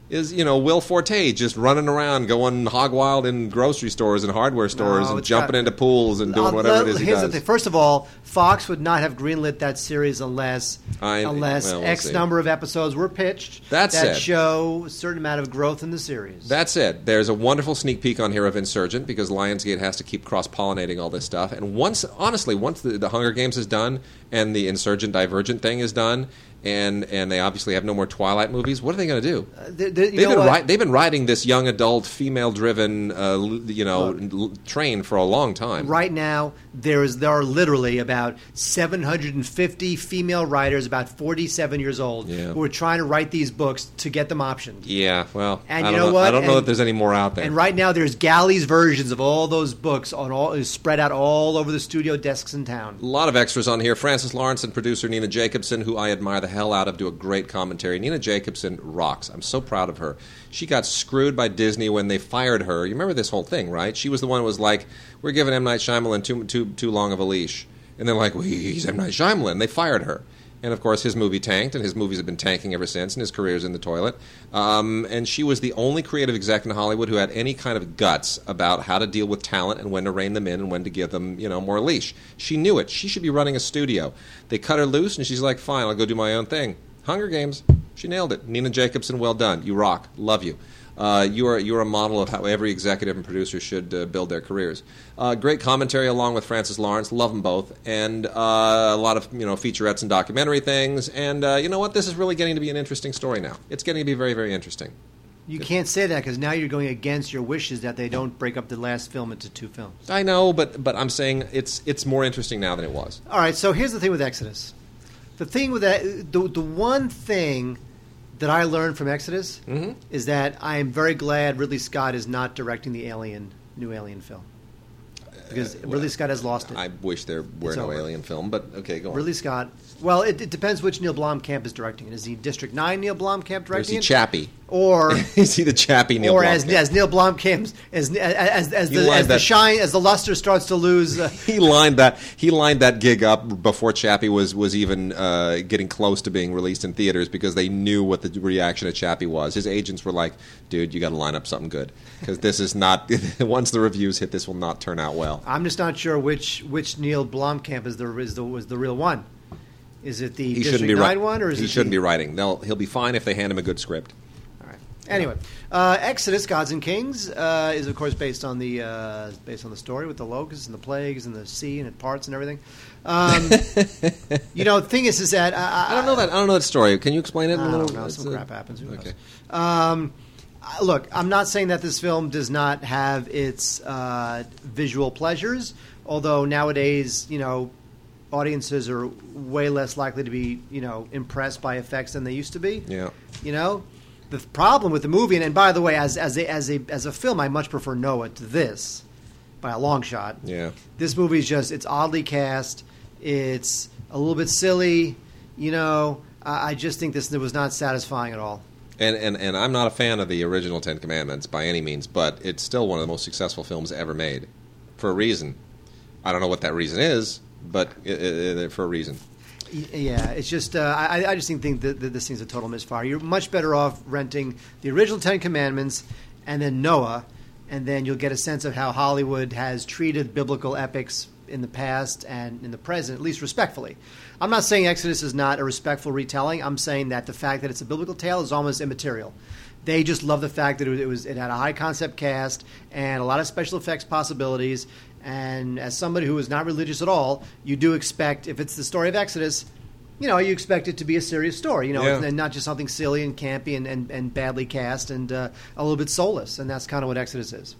[SPEAKER 3] Is you know Will Forte just running around, going hog wild in grocery stores and hardware stores,
[SPEAKER 4] No,
[SPEAKER 3] and jumping
[SPEAKER 4] got-
[SPEAKER 3] into pools and doing
[SPEAKER 4] Uh,
[SPEAKER 3] whatever
[SPEAKER 4] the-
[SPEAKER 3] it is he does.
[SPEAKER 4] the thing. First of all, Fox would not have greenlit that series unless
[SPEAKER 3] I-
[SPEAKER 4] unless
[SPEAKER 3] well, we'll
[SPEAKER 4] X
[SPEAKER 3] see.
[SPEAKER 4] number of episodes were pitched
[SPEAKER 3] That
[SPEAKER 4] that
[SPEAKER 3] said-
[SPEAKER 4] show a certain amount of growth in the series.
[SPEAKER 3] That's it. There's a wonderful sneak peek on here of Insurgent because Lionsgate has to keep cross pollinating all this stuff. And once, honestly, once the, the Hunger Games is done and the Insurgent Divergent thing is done, and and they obviously have no more Twilight movies, what are they going to do?
[SPEAKER 4] Uh, th- th- you
[SPEAKER 3] They've been, ri- they've been riding this young adult, female driven, uh, you know, l- train for a long time.
[SPEAKER 4] Right now, there is there are literally about 750 female writers, about 47 years old,
[SPEAKER 3] Yeah.
[SPEAKER 4] who are trying to write these books to get them optioned.
[SPEAKER 3] Yeah, well,
[SPEAKER 4] And
[SPEAKER 3] I
[SPEAKER 4] you
[SPEAKER 3] don't
[SPEAKER 4] know what?
[SPEAKER 3] I don't know
[SPEAKER 4] And-
[SPEAKER 3] that there's any more out there.
[SPEAKER 4] And right now, there's galleys versions of all those books on all spread out all over the studio desks in town.
[SPEAKER 3] A lot of extras on here. Francis Lawrence and producer Nina Jacobson, who I admire the hell out of, do a great commentary. Nina Jacobson rocks. I'm so proud of her. She got screwed by Disney when they fired her. You remember this whole thing, right? She was the one who was like, "We're giving M Night Shyamalan too too too long of a leash," and they're like, well, "He's M Night Shyamalan." They fired her. And of course, his movie tanked, and his movies have been tanking ever since, and his career's in the toilet. Um, and she was the only creative exec in Hollywood who had any kind of guts about how to deal with talent and when to rein them in and when to give them, you know, more leash. She knew it. She should be running a studio. They cut her loose, and she's like, "Fine, I'll go do my own thing." Hunger Games. She nailed it. Nina Jacobson, well done. You rock. Love you. Uh, you are you're a model of how every executive and producer should uh, build their careers. Uh, great commentary along with Francis Lawrence. Love them both, and uh, a lot of you know featurettes and documentary things. And uh, you know what? This is really getting to be an interesting story now. It's getting to be very very interesting.
[SPEAKER 4] You can't say that because now you're going against your wishes that they don't break up the last film into two films.
[SPEAKER 3] I know, but but I'm saying it's it's more interesting now than it was.
[SPEAKER 4] All right, so here's the thing with Exodus. The thing with that, the, the one thing that I learned from Exodus
[SPEAKER 3] Mm-hmm.
[SPEAKER 4] is that I am very glad Ridley Scott is not directing the Alien, new Alien film. Because Ridley Scott has lost it.
[SPEAKER 3] I wish there were
[SPEAKER 4] It's
[SPEAKER 3] no
[SPEAKER 4] over.
[SPEAKER 3] alien film, but okay, go on.
[SPEAKER 4] Ridley Scott. Well, it, it depends which Neil Blomkamp is directing it. Is he District Nine Neil Blomkamp
[SPEAKER 3] Or is
[SPEAKER 4] directing
[SPEAKER 3] he Chappie?
[SPEAKER 4] or
[SPEAKER 3] is he the Chappie Neil
[SPEAKER 4] or as,
[SPEAKER 3] Blomkamp?
[SPEAKER 4] as Neil Blomkamp as as, as,
[SPEAKER 3] He
[SPEAKER 4] the, as the shine as the luster starts to lose. Uh,
[SPEAKER 3] he lined that he lined that gig up before Chappie was was even uh, getting close to being released in theaters because they knew what the reaction of Chappie was. His agents were like, "Dude, you got to line up something good because this is not. once the reviews hit, this will not turn out well."
[SPEAKER 4] I'm just not sure which which Neil Blomkamp is the is the was the real one. Is it the
[SPEAKER 3] He
[SPEAKER 4] District
[SPEAKER 3] shouldn't be right.
[SPEAKER 4] one, or is
[SPEAKER 3] he
[SPEAKER 4] it
[SPEAKER 3] shouldn't
[SPEAKER 4] the,
[SPEAKER 3] be writing. They'll he'll be fine if they hand him a good script.
[SPEAKER 4] All right. Anyway, uh, Exodus: Gods and Kings uh, is of course based on the uh, based on the story with the locusts and the plagues and the sea and it parts and everything. Um, you know, the thing is, is that I,
[SPEAKER 3] I don't know that. I don't know that story. Can you explain it?
[SPEAKER 4] I
[SPEAKER 3] a little?
[SPEAKER 4] don't know. Some crap happens. Who?
[SPEAKER 3] Okay.
[SPEAKER 4] Um, look, I'm not saying that this film does not have its uh, visual pleasures, although nowadays, you know, audiences are way less likely to be, you know, impressed by effects than they used to be.
[SPEAKER 3] Yeah.
[SPEAKER 4] You know, the problem with the movie, and, and by the way, as as a as a as a film, I much prefer Noah to this by a long shot.
[SPEAKER 3] Yeah.
[SPEAKER 4] This movie is just it's oddly cast. It's a little bit silly. You know, I, I just think this was not satisfying at all.
[SPEAKER 3] And, and and I'm not a fan of the original Ten Commandments by any means, but it's still one of the most successful films ever made, for a reason. I don't know what that reason is, but i i i for a reason.
[SPEAKER 4] Yeah, it's just uh, I, I just think, think that, that this thing's a total misfire. You're much better off renting the original Ten Commandments and then Noah, and then you'll get a sense of how Hollywood has treated biblical epics in the past and in the present, at least respectfully. I'm not saying Exodus is not a respectful retelling. I'm saying that the fact that it's a biblical tale is almost immaterial. They just love the fact that it was it had a high concept cast and a lot of special effects possibilities. And as somebody who is not religious at all, you do expect if it's the story of Exodus, you know, you expect it to be a serious story, you know,
[SPEAKER 3] Yeah.
[SPEAKER 4] and not just something silly and campy and, and, and badly cast and uh, a little bit soulless. And that's kind of what Exodus is.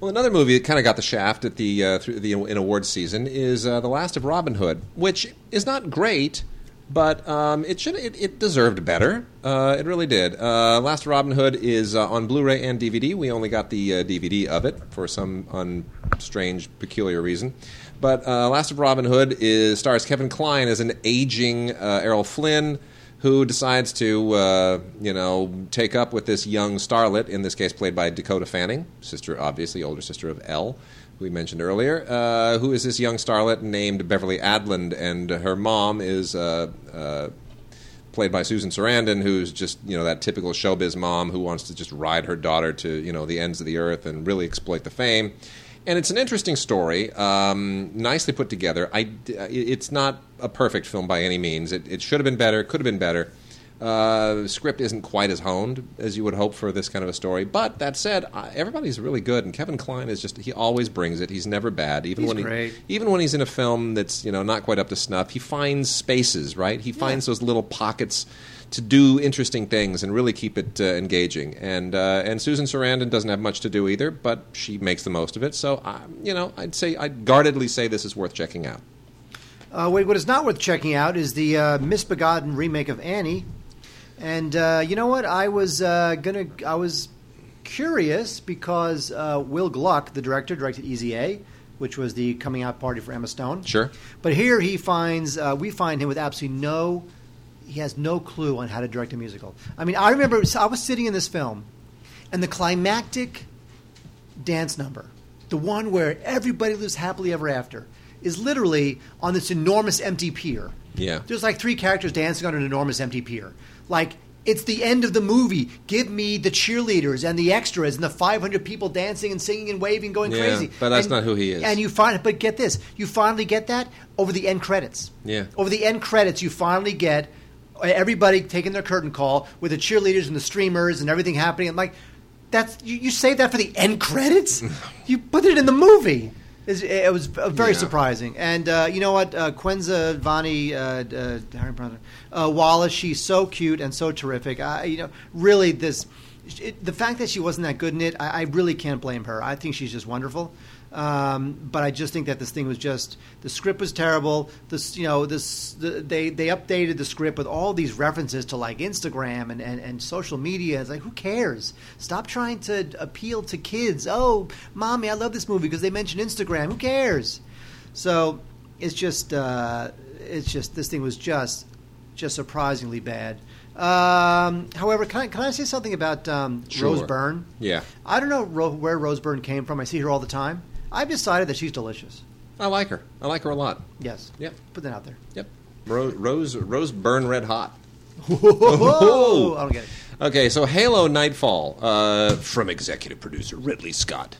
[SPEAKER 3] Well, another movie that kind of got the shaft at the uh, the in awards season is uh, The Last of Robin Hood, which is not great, but um, it should it, it deserved better. Uh, it really did. Uh, Last of Robin Hood is uh, on Blu-ray and DVD. We only got the uh, DVD of it for some un- strange, peculiar reason. But uh, Last of Robin Hood is stars Kevin Kline as an aging uh, Errol Flynn who decides to, uh, you know, take up with this young starlet, in this case played by Dakota Fanning, sister, obviously, older sister of Elle, who we mentioned earlier, uh, who is this young starlet named Beverly Aadland, and her mom is uh, uh, played by Susan Sarandon, who's just, you know, that typical showbiz mom who wants to just ride her daughter to, you know, the ends of the earth and really exploit the fame. And it's an interesting story, um, nicely put together. I, it's not a perfect film by any means. It, it should have been better, could have been better. Uh, script isn't quite as honed as you would hope for this kind of a story. But that said, uh, everybody's really good, and Kevin Kline is just—he always brings it. He's never bad, even
[SPEAKER 4] He's
[SPEAKER 3] when
[SPEAKER 4] great.
[SPEAKER 3] he even when he's in a film that's you know not quite up to snuff. He finds spaces, right? He finds those little pockets to do interesting things and really keep it uh, engaging. And uh, and Susan Sarandon doesn't have much to do either, but she makes the most of it. So uh, you know, I'd say I'd guardedly say this is worth checking out.
[SPEAKER 4] Uh, wait, what is not worth checking out is the uh, misbegotten remake of Annie. And uh, you know what? I was uh, gonna. I was curious because uh, Will Gluck, the director, directed Easy A, which was the coming out party for Emma Stone.
[SPEAKER 3] Sure.
[SPEAKER 4] But here he finds uh, we find him with absolutely no. He has no clue on how to direct a musical. I mean, I remember I was sitting in this film, and the climactic dance number, the one where everybody lives happily ever after, is literally on this enormous empty pier.
[SPEAKER 3] Yeah.
[SPEAKER 4] There's like three characters dancing on an enormous empty pier. Like it's the end of the movie. Give me the cheerleaders and the extras and the 500 people dancing and singing and waving, going
[SPEAKER 3] Yeah,
[SPEAKER 4] crazy.
[SPEAKER 3] but that's
[SPEAKER 4] And-
[SPEAKER 3] not who he is.
[SPEAKER 4] And you find, but get this, you finally get that over the end credits.
[SPEAKER 3] Yeah.
[SPEAKER 4] Over the end credits, you finally get everybody taking their curtain call with the cheerleaders and the streamers and everything happening. I'm like, that's you, you save that for the end credits. you put it in the movie. It was very
[SPEAKER 3] Yeah.
[SPEAKER 4] surprising, and uh, you know what? Uh, Quvenzhané, uh, uh, Harry Potter, uh, Wallis, she's so cute and so terrific. I, you know, really, this it, the fact that she wasn't that good in it, I, I really can't blame her. I think she's just wonderful. Um, but I just think that this thing was just the script was terrible. This, you know, this the, they they updated the script with all these references to like Instagram and, and, and social media. It's like who cares? Stop trying to appeal to kids. Oh, mommy, I love this movie because they mentioned Instagram. Who cares? So it's just uh, it's just this thing was just just surprisingly bad. Um, however, can I, can I say something about um,
[SPEAKER 3] Sure.
[SPEAKER 4] Rose Byrne?
[SPEAKER 3] Yeah,
[SPEAKER 4] I don't know ro- where Rose Byrne came from. I see her all the time. I've decided that she's delicious.
[SPEAKER 3] I like her. I like her a lot.
[SPEAKER 4] Yes.
[SPEAKER 3] Yep.
[SPEAKER 4] Put that out there.
[SPEAKER 3] Yep. Rose, Rose, Rose burn red hot.
[SPEAKER 4] Whoa! I don't get it.
[SPEAKER 3] Okay, so Halo Nightfall uh, from executive producer Ridley Scott.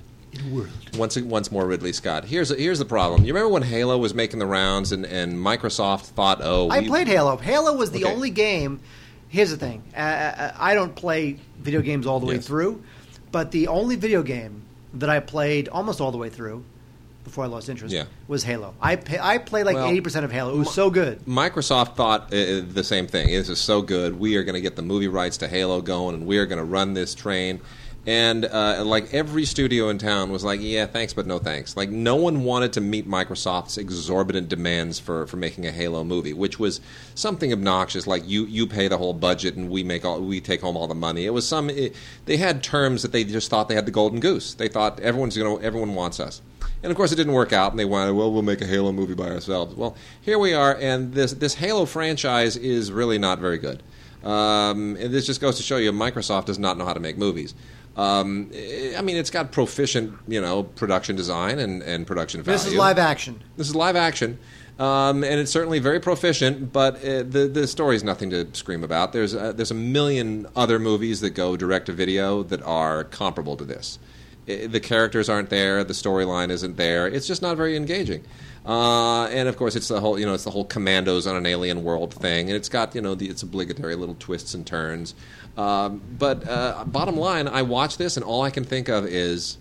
[SPEAKER 4] World.
[SPEAKER 3] Once, once more, Ridley Scott. Here's here's the problem. You remember when Halo was making the rounds, and, and Microsoft thought, "Oh,
[SPEAKER 4] I
[SPEAKER 3] we-
[SPEAKER 4] played Halo. Halo was the
[SPEAKER 3] Okay.
[SPEAKER 4] only game. Here's the thing. Uh, Uh, I don't play video games all the way
[SPEAKER 3] Yes.
[SPEAKER 4] through, but the only video game that I played almost all the way through before I lost interest
[SPEAKER 3] Yeah.
[SPEAKER 4] was Halo. I pa- I played like
[SPEAKER 3] Well,
[SPEAKER 4] eighty percent of Halo. It was so good.
[SPEAKER 3] Microsoft thought uh, the same thing. This is so good. We are going to get the movie rights to Halo going, and we are going to run this train. And uh, like every studio in town was like, "Yeah, thanks, but no thanks." Like no one wanted to meet Microsoft's exorbitant demands for, for making a Halo movie, which was something obnoxious. Like you you pay the whole budget, and we make all we take home all the money. It was some. It, they had terms that they just thought they had the golden goose. They thought everyone's going to everyone wants us. And of course, it didn't work out, and they wanted, well, we'll make a Halo movie by ourselves. Well, here we are, and this this Halo franchise is really not very good. Um, and this just goes to show you, Microsoft does not know how to make movies. Um, eh, I mean, it's got proficient, you know, production design and, and production value.
[SPEAKER 4] This is live action.
[SPEAKER 3] This is live action, um, and it's certainly very proficient. But uh, the the is nothing to scream about. There's uh, there's a million other movies that go direct to video that are comparable to this. I- the characters aren't there. The storyline isn't there. It's just not very engaging. Uh, and of course, it's the whole you know it's the whole commandos on an alien world thing, and it's got you know the, its obligatory little twists and turns. Um, but uh, bottom line, I watch this and all I can think of is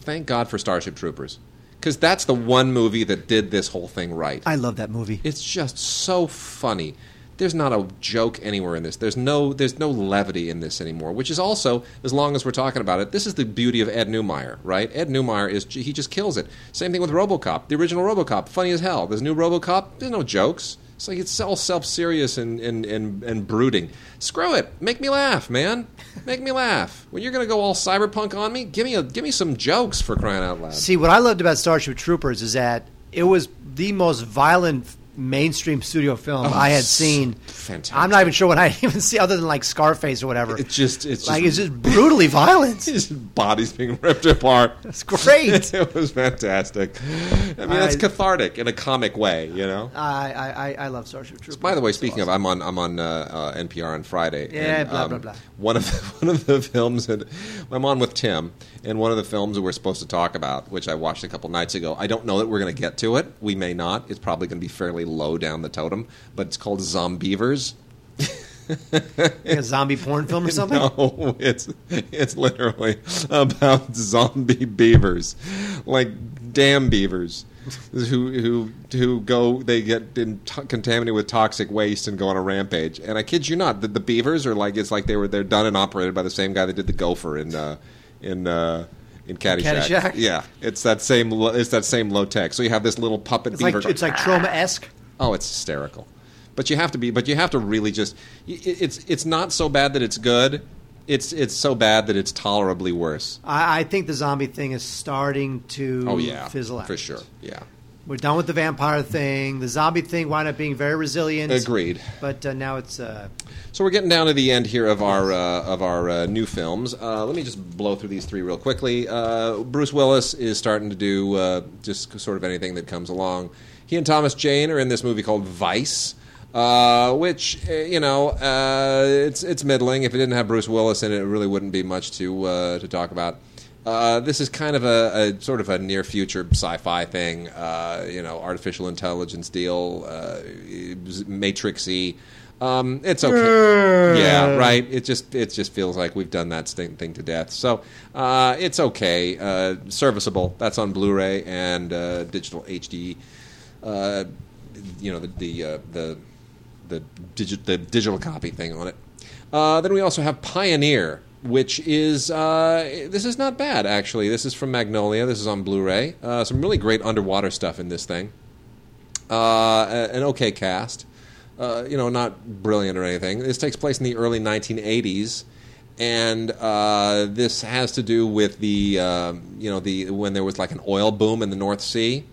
[SPEAKER 3] thank God for Starship Troopers because that's the one movie that did this whole thing right.
[SPEAKER 4] I love that movie.
[SPEAKER 3] It's just so funny. There's not a joke anywhere in this. There's no there's no levity in this anymore. Which is also, as long as we're talking about it, this is the beauty of Ed Neumeier, right? Ed Neumeier is he just kills it. Same thing with RoboCop, the original RoboCop, funny as hell. There's new RoboCop, there's no jokes. It's like it's all self serious and, and, and, and brooding. Screw it. Make me laugh, man. Make me laugh. When you're gonna go all cyberpunk on me, give me a give me some jokes for crying out loud.
[SPEAKER 4] See, what I loved about Starship Troopers is that it was the most violent mainstream studio film I had seen.
[SPEAKER 3] fantastic.
[SPEAKER 4] I'm not even sure what I even see other than like Scarface or whatever.
[SPEAKER 3] It's just it's just,
[SPEAKER 4] like it's just brutally violent.
[SPEAKER 3] body's being ripped apart.
[SPEAKER 4] It's great.
[SPEAKER 3] it was fantastic. I mean, it's cathartic in a comic way, you know.
[SPEAKER 4] I, I I- I love Starship Troopers.
[SPEAKER 3] By the way, speaking
[SPEAKER 4] awesome.
[SPEAKER 3] of, I'm on I'm on uh, uh, NPR on Friday.
[SPEAKER 4] Yeah,
[SPEAKER 3] and,
[SPEAKER 4] blah,
[SPEAKER 3] um,
[SPEAKER 4] blah, blah.
[SPEAKER 3] One of the, one of the films that I'm on with Tim, and one of the films that we're supposed to talk about, which I watched a couple nights ago. I don't know that we're going to get to it. We may not. It's probably going to be fairly low down the totem, but it's called Zombeavers.
[SPEAKER 4] Like a zombie porn film or something.
[SPEAKER 3] No, it's it's literally about zombie beavers, like damn beavers, who who who go they get in t- contaminated with toxic waste and go on a rampage. And I kid you not, the, the beavers are like it's like they were they're done and operated by the same guy that did the gopher in uh, in. Uh, in Caddyshack.
[SPEAKER 4] Caddyshack?
[SPEAKER 3] yeah, it's that same. It's that same low tech. So you have this little puppet
[SPEAKER 4] It's like
[SPEAKER 3] beaver.
[SPEAKER 4] it's like Troma esque.
[SPEAKER 3] Oh, it's hysterical. But you have to be. But you have to really just. It's it's not so bad that it's good. It's it's so bad that it's tolerably worse.
[SPEAKER 4] I, I think the zombie thing is starting to
[SPEAKER 3] Oh yeah,
[SPEAKER 4] fizzle out
[SPEAKER 3] for sure. Yeah,
[SPEAKER 4] We're done with the vampire thing. The zombie thing wound up being very resilient.
[SPEAKER 3] agreed.
[SPEAKER 4] But uh, now it's uh,
[SPEAKER 3] So we're getting down to the end here of our uh, of our uh, new films. Uh, let me just blow through these three real quickly. Uh, Bruce Willis is starting to do uh, just sort of anything that comes along. He and Thomas Jane are in this movie called Vice, uh, which uh, you know uh, it's it's middling. If it didn't have Bruce Willis in it, it really wouldn't be much to uh, to talk about. Uh, this is kind of a, a sort of a near future sci-fi thing, uh, you know, artificial intelligence deal, uh, Matrixy. Um, it's okay. Yeah, right. It just it just feels like we've done that thing, thing to death. So uh, it's okay, uh, serviceable. That's on Blu-ray and uh, digital HD. Uh, you know the the uh, the the, digi- the digital copy thing on it. Uh, then we also have Pioneer, which is uh, this is not bad actually. This is from Magnolia. This is on Blu-ray. Uh, some really great underwater stuff in this thing. Uh, an okay cast. Uh, you know, not brilliant or anything. This takes place in the early 1980s, and uh, this has to do with the um, you know the when there was like an oil boom in the North Sea,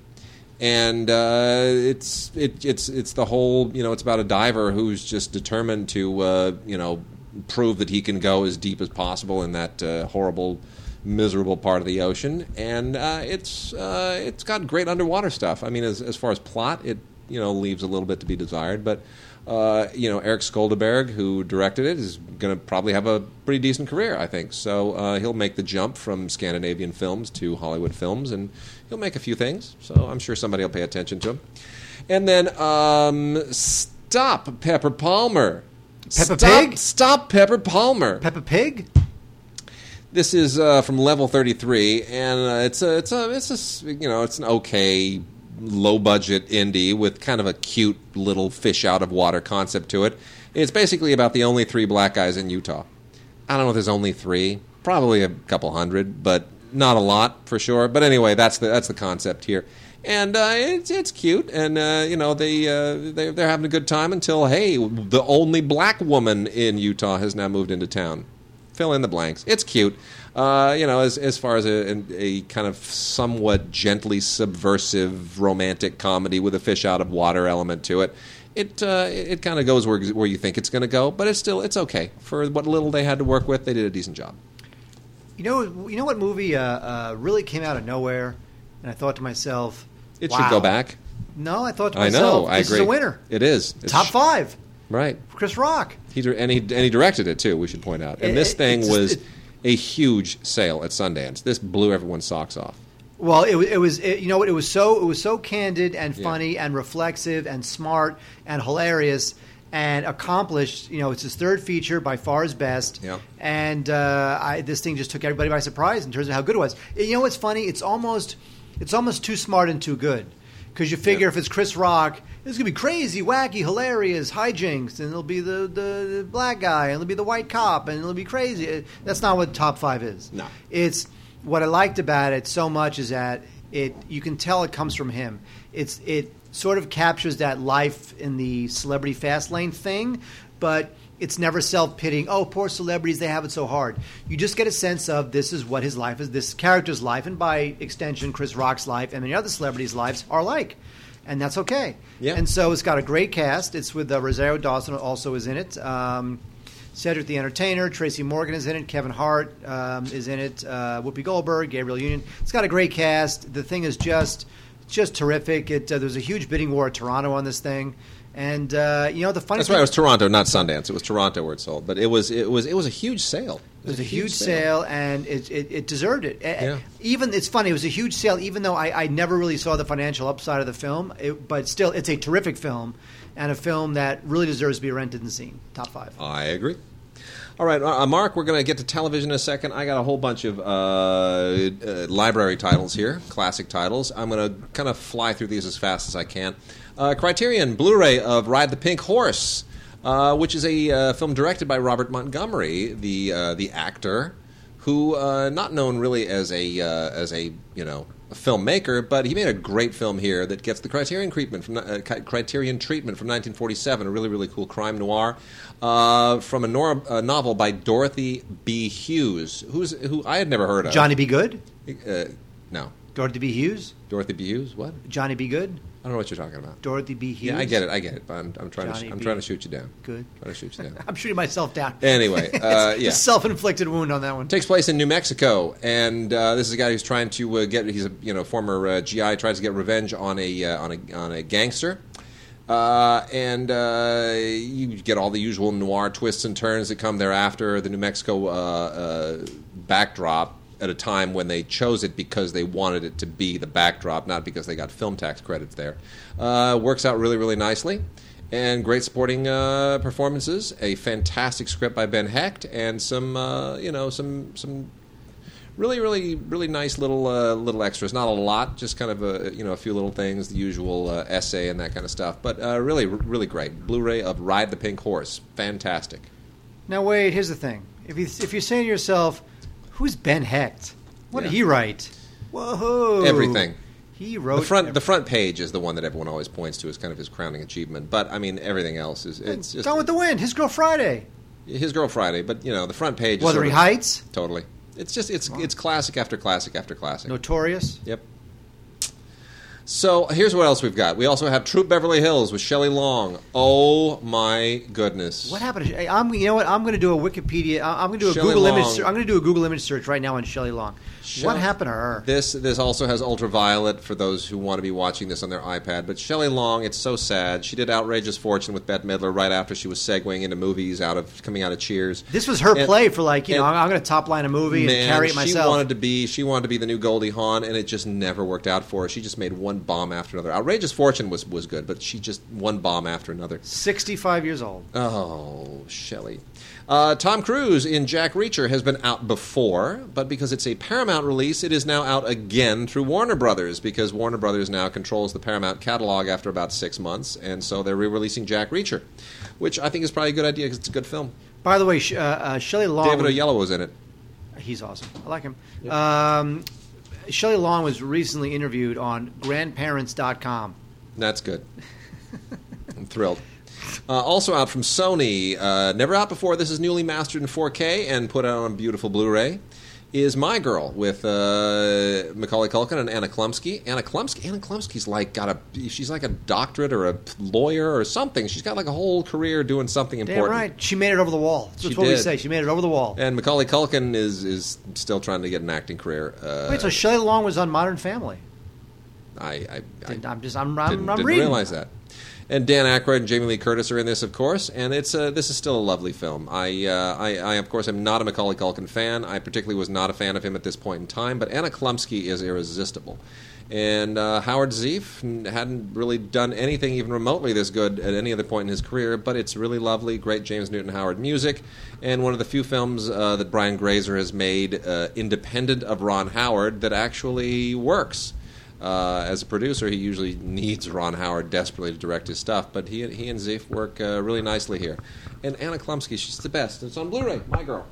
[SPEAKER 3] and uh, it's it, it's it's the whole you know it's about a diver who's just determined to uh, you know prove that he can go as deep as possible in that uh, horrible miserable part of the ocean, and uh, it's uh, it's got great underwater stuff. I mean, as as far as plot, it you know leaves a little bit to be desired, but uh, you know Eric Skjoldbjærg, who directed it, is going to probably have a pretty decent career, I think. So uh, he'll make the jump from Scandinavian films to Hollywood films, and he'll make a few things. So I'm sure somebody will pay attention to him. And then um, stop Pepper Palmer.
[SPEAKER 4] Peppa
[SPEAKER 3] stop,
[SPEAKER 4] Pig?
[SPEAKER 3] Stop Pepper Palmer.
[SPEAKER 4] Peppa Pig.
[SPEAKER 3] This is uh, from Level 33, and uh, it's a it's a it's a you know it's an okay low budget indie with kind of a cute little fish out of water concept to it. It's basically about the only three black guys in Utah. I don't know if there's only three, probably a couple hundred, but not a lot for sure. But anyway, that's the that's the concept here, and uh, it's it's cute, and uh, you know they uh, they they're having a good time until hey, the only black woman in Utah has now moved into town fill in the blanks. It's cute. Uh, you know, as as far as a, a kind of somewhat gently subversive romantic comedy with a fish out of water element to it, it uh, it kind of goes where where you think it's going to go, but it's still it's okay for what little they had to work with. They did a decent job.
[SPEAKER 4] You know, you know what movie uh, uh, really came out of nowhere, and I thought to myself,
[SPEAKER 3] It
[SPEAKER 4] wow.
[SPEAKER 3] should go back.
[SPEAKER 4] No, I thought to myself, I
[SPEAKER 3] know. I agree.
[SPEAKER 4] is a winner.
[SPEAKER 3] It is It's
[SPEAKER 4] Top five.
[SPEAKER 3] Right.
[SPEAKER 4] Chris Rock.
[SPEAKER 3] He and he and he directed it too. We should point out. And
[SPEAKER 4] It-
[SPEAKER 3] this thing
[SPEAKER 4] it's-
[SPEAKER 3] was
[SPEAKER 4] it-
[SPEAKER 3] a huge sale at Sundance. This blew everyone's socks off.
[SPEAKER 4] Well, it, it was it, you know what it was so it was so candid and
[SPEAKER 3] Yeah.
[SPEAKER 4] funny and reflexive and smart and hilarious and accomplished. You know, it's his third feature by far his best.
[SPEAKER 3] Yeah.
[SPEAKER 4] And uh, I, this thing just took everybody by surprise in terms of how good it was. You know what's funny? It's almost it's almost too smart and too good because you figure
[SPEAKER 3] Yeah.
[SPEAKER 4] if it's Chris Rock, it's gonna be crazy, wacky, hilarious, hijinks, and it'll be the, the, the black guy, and it'll be the white cop, and it'll be crazy. Uh, that's not what top five is.
[SPEAKER 3] No.
[SPEAKER 4] It's what I liked about it so much is that it you can tell it comes from him. It's it sort of captures that life in the celebrity fast lane thing, but it's never self pitying. Oh, poor celebrities, they have it so hard. You just get a sense of this is what his life is, this character's life, and by extension, Chris Rock's life and many other celebrities' lives are like. And that's okay.
[SPEAKER 3] Yeah.
[SPEAKER 4] And so it's got a great cast. It's with uh, Rosario Dawson also is in it. Um, Cedric the Entertainer, Tracy Morgan is in it, Kevin Hart um, is in it, uh, Whoopi Goldberg, Gabrielle Union. It's got a great cast. The thing is just just terrific. It uh, there's a huge bidding war at Toronto on this thing, and uh, you know the funny
[SPEAKER 3] That's
[SPEAKER 4] thing
[SPEAKER 3] right. It was Toronto, not Sundance. It was Toronto where it sold, but it was it was it was a huge sale.
[SPEAKER 4] It was a huge sale, and it, it, it deserved it.
[SPEAKER 3] Yeah.
[SPEAKER 4] Even it's funny. It was a huge sale, even though I, I never really saw the financial upside of the film. It, but still, it's a terrific film, and a film that really deserves to be rented and seen. Top five.
[SPEAKER 3] I agree. All right, uh, Mark, we're going to get to television in a second. I got a whole bunch of uh, uh, library titles here, classic titles. I'm going to kind of fly through these as fast as I can. Uh, Criterion Blu ray of Ride the Pink Horse, uh, which is a uh, film directed by Robert Montgomery, the, the actor, who, not known really as a, as a you know, filmmaker, but he made a great film here that gets the Criterion treatment from uh, Criterion treatment from 1947, a really really cool crime noir uh, from a, nor- a novel by Dorothy B. Hughes, who's who I had never heard of.
[SPEAKER 4] Johnny B. Good.
[SPEAKER 3] Uh, no,
[SPEAKER 4] Dorothy B. Hughes.
[SPEAKER 3] Dorothy B. Hughes. What?
[SPEAKER 4] Johnny B. Good.
[SPEAKER 3] I don't know what you're talking about.
[SPEAKER 4] Dorothy B. Hughes.
[SPEAKER 3] Yeah, I get it. I get it. But I'm, I'm trying
[SPEAKER 4] Johnny
[SPEAKER 3] to I'm
[SPEAKER 4] B.
[SPEAKER 3] trying to shoot you down.
[SPEAKER 4] Good.
[SPEAKER 3] Trying to shoot you down.
[SPEAKER 4] I'm shooting myself down.
[SPEAKER 3] Anyway, uh, yeah.
[SPEAKER 4] self-inflicted wound on that one.
[SPEAKER 3] takes place in New Mexico, and uh, this is a guy who's trying to uh, get. He's a you know former uh, GI, tries to get revenge on a uh, on a on a gangster, uh, and uh, you get all the usual noir twists and turns that come thereafter. The New Mexico uh, uh, backdrop at a time when they chose it because they wanted it to be the backdrop, not because they got film tax credits there. Uh, works out really really nicely. And great supporting uh, performances, a fantastic script by Ben Hecht, and some, uh, you know, some some really, really, really nice little uh, little extras. Not a lot, just kind of a you know a few little things, the usual uh, essay and that kind of stuff. But uh, really, really great. Blu-ray of Ride the Pink Horse, fantastic.
[SPEAKER 4] Now wait, here's the thing. If you if you're saying to yourself, "Who's Ben Hecht? What did he write?" Whoa!
[SPEAKER 3] Everything.
[SPEAKER 4] He wrote
[SPEAKER 3] The front, the front page is the one that everyone always points to as kind of his crowning achievement. But I mean, everything else is it's just
[SPEAKER 4] Gone with the Wind. His Girl Friday.
[SPEAKER 3] his girl Friday. But you know, the front page. is
[SPEAKER 4] Wuthering
[SPEAKER 3] sort of-
[SPEAKER 4] Heights.
[SPEAKER 3] Totally. It's just it's it's classic after classic after classic.
[SPEAKER 4] Notorious.
[SPEAKER 3] Yep. So here's what else we've got. We also have Troop Beverly Hills with Shelley Long. Oh my goodness!
[SPEAKER 4] What happened? To, I'm, you know what? I'm going to do a Wikipedia. I'm going to do a
[SPEAKER 3] Shelley
[SPEAKER 4] Google image.
[SPEAKER 3] Long.
[SPEAKER 4] ser- I'm going to do a Google image search right now on Shelley Long.
[SPEAKER 3] Shelley-
[SPEAKER 4] what happened to her?
[SPEAKER 3] This this also has ultraviolet for those who want to be watching this on their iPad. But Shelley Long, it's so sad. She did Outrageous Fortune with Bette Midler right after she was segueing into movies out of coming out of Cheers.
[SPEAKER 4] This was her
[SPEAKER 3] And-
[SPEAKER 4] play for like you know. I'm going to top line a movie
[SPEAKER 3] Man,
[SPEAKER 4] and carry it myself.
[SPEAKER 3] she wanted to be she wanted to be the new Goldie Hawn, and it just never worked out for her. She just made one bomb after another. Outrageous Fortune was was good, but she just one bomb after another.
[SPEAKER 4] 65 years old.
[SPEAKER 3] Oh, Shelley. Uh, Tom Cruise in Jack Reacher has been out before, but because it's a Paramount release, it is now out again through Warner Brothers because Warner Brothers now controls the Paramount catalog after about six months, and so they're re-releasing Jack Reacher, which I think is probably a good idea because it's a good film.
[SPEAKER 4] By the way, uh, uh, Shelley Long.
[SPEAKER 3] David Oyelowo was in it.
[SPEAKER 4] He's awesome. I like him. Um, Shelley Long was recently interviewed on grandparents.com.
[SPEAKER 3] That's good. I'm thrilled. Uh, also out from Sony, uh, never out before. This is newly mastered in 4K and put out on beautiful Blu-ray. Is My Girl with uh, Macaulay Culkin and Anna Chlumsky. Anna Chlumsky. Anna Chlumsky's like got a. She's like a doctorate or a lawyer or something. She's got like a whole career doing something
[SPEAKER 4] Damn
[SPEAKER 3] important.
[SPEAKER 4] right. She made it over the wall. That's
[SPEAKER 3] She
[SPEAKER 4] what we
[SPEAKER 3] did.
[SPEAKER 4] say. She made it over the wall.
[SPEAKER 3] And Macaulay Culkin is is still trying to get an acting career. Uh,
[SPEAKER 4] Wait, so Shelley Long was on Modern Family?
[SPEAKER 3] I, I, I
[SPEAKER 4] Didn't- I'm just I'm I'm,
[SPEAKER 3] didn't,
[SPEAKER 4] I'm
[SPEAKER 3] didn't
[SPEAKER 4] reading.
[SPEAKER 3] realize that. And Dan Aykroyd and Jamie Lee Curtis are in this, of course, and it's uh, this is still a lovely film. I, uh, I, I, of course, am not a Macaulay Culkin fan. I particularly was not a fan of him at this point in time, but Anna Chlumsky is irresistible. And uh, Howard Zieff hadn't really done anything even remotely this good at any other point in his career, but it's really lovely, great James Newton Howard music, and one of the few films uh, that Brian Grazer has made uh, independent of Ron Howard that actually works. Uh, as a producer, he usually needs Ron Howard desperately to direct his stuff, but he, he and Zieff work uh, really nicely here. And Anna Chlumsky, she's the best. It's on Blu ray, my girl.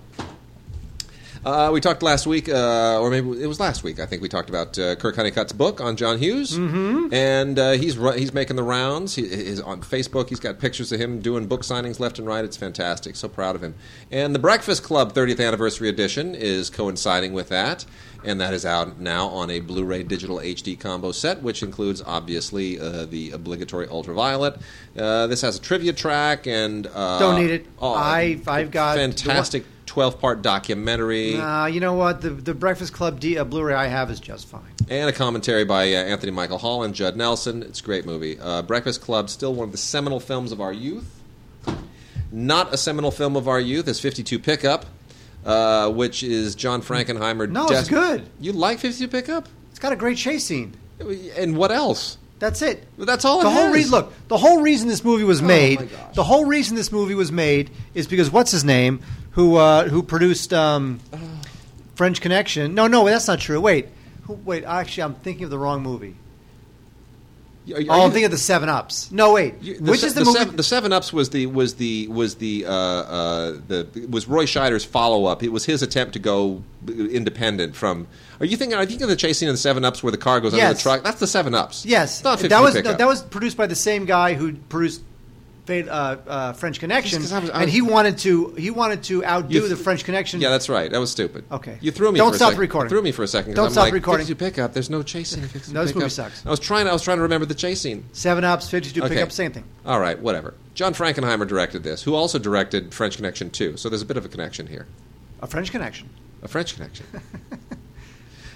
[SPEAKER 3] Uh, we talked last week, uh, or maybe it was last week. I think we talked about uh, Kirk Honeycutt's book on John Hughes, mm-hmm. and uh, he's ru- he's making the rounds. He, he's on Facebook. He's got pictures of him doing book signings left and right. It's fantastic. So proud of him. And the Breakfast Club 30th anniversary edition is coinciding with that, and that is out now on a Blu-ray digital HD combo set, which includes obviously uh, the obligatory ultraviolet. Uh, this has a trivia track and
[SPEAKER 4] Don't need it.
[SPEAKER 3] oh,
[SPEAKER 4] I've- I've got
[SPEAKER 3] fantastic. 12 part documentary
[SPEAKER 4] Uh, you know what? The the Breakfast Club D, uh, Blu-ray I have is just fine.
[SPEAKER 3] and a commentary by uh, Anthony Michael Hall and Judd Nelson. It's a great movie. Uh, Breakfast Club, still one of the seminal films of our youth. Not a seminal film of our youth is 52 Pickup, uh, which is John Frankenheimer.
[SPEAKER 4] No, it's good.
[SPEAKER 3] You like 52 Pickup?
[SPEAKER 4] It's got a great chase scene.
[SPEAKER 3] And what else?
[SPEAKER 4] That's it.
[SPEAKER 3] That's all it
[SPEAKER 4] the whole reason. Look, the whole reason this movie was made.
[SPEAKER 3] my gosh.
[SPEAKER 4] The whole reason this movie was made is because what's his name, who uh, who produced um, French Connection? No, no, that's not true. Wait, who, wait. Actually, I'm thinking of the wrong movie.
[SPEAKER 3] Are- are
[SPEAKER 4] Oh, I'm thinking of the Seven Ups. No, wait.
[SPEAKER 3] You- the
[SPEAKER 4] Which
[SPEAKER 3] se-
[SPEAKER 4] is the, movie?
[SPEAKER 3] Seven, the Seven Ups was the was the was the uh, uh, the was Roy Scheider's follow up. It was his attempt to go independent from. Are you thinking? Are you thinking of the chase scene in the Seven Ups where the car goes under the truck? That's the Seven Ups.
[SPEAKER 4] yes, that was no, that was produced by the same guy who produced. Uh, uh, French Connection,
[SPEAKER 3] Just 'cause I was- I
[SPEAKER 4] and he wanted to he wanted to outdo
[SPEAKER 3] th-
[SPEAKER 4] the French Connection.
[SPEAKER 3] Yeah, that's right. That was stupid.
[SPEAKER 4] Okay.
[SPEAKER 3] You threw me.
[SPEAKER 4] Don't
[SPEAKER 3] for a
[SPEAKER 4] stop
[SPEAKER 3] second.
[SPEAKER 4] recording.
[SPEAKER 3] Threw me for a second.
[SPEAKER 4] Don't
[SPEAKER 3] I'm
[SPEAKER 4] stop
[SPEAKER 3] like,
[SPEAKER 4] recording.
[SPEAKER 3] 52 pickup. There's no chase scene. in 52
[SPEAKER 4] No, this movie sucks.
[SPEAKER 3] I was trying. I was trying to remember the chase scene.
[SPEAKER 4] Seven Ups, Fifty Two
[SPEAKER 3] Okay.
[SPEAKER 4] Pickup, same thing.
[SPEAKER 3] All right, whatever. John Frankenheimer directed this, who also directed French Connection 2. So there's a bit of a connection here.
[SPEAKER 4] A French Connection.
[SPEAKER 3] A French connection.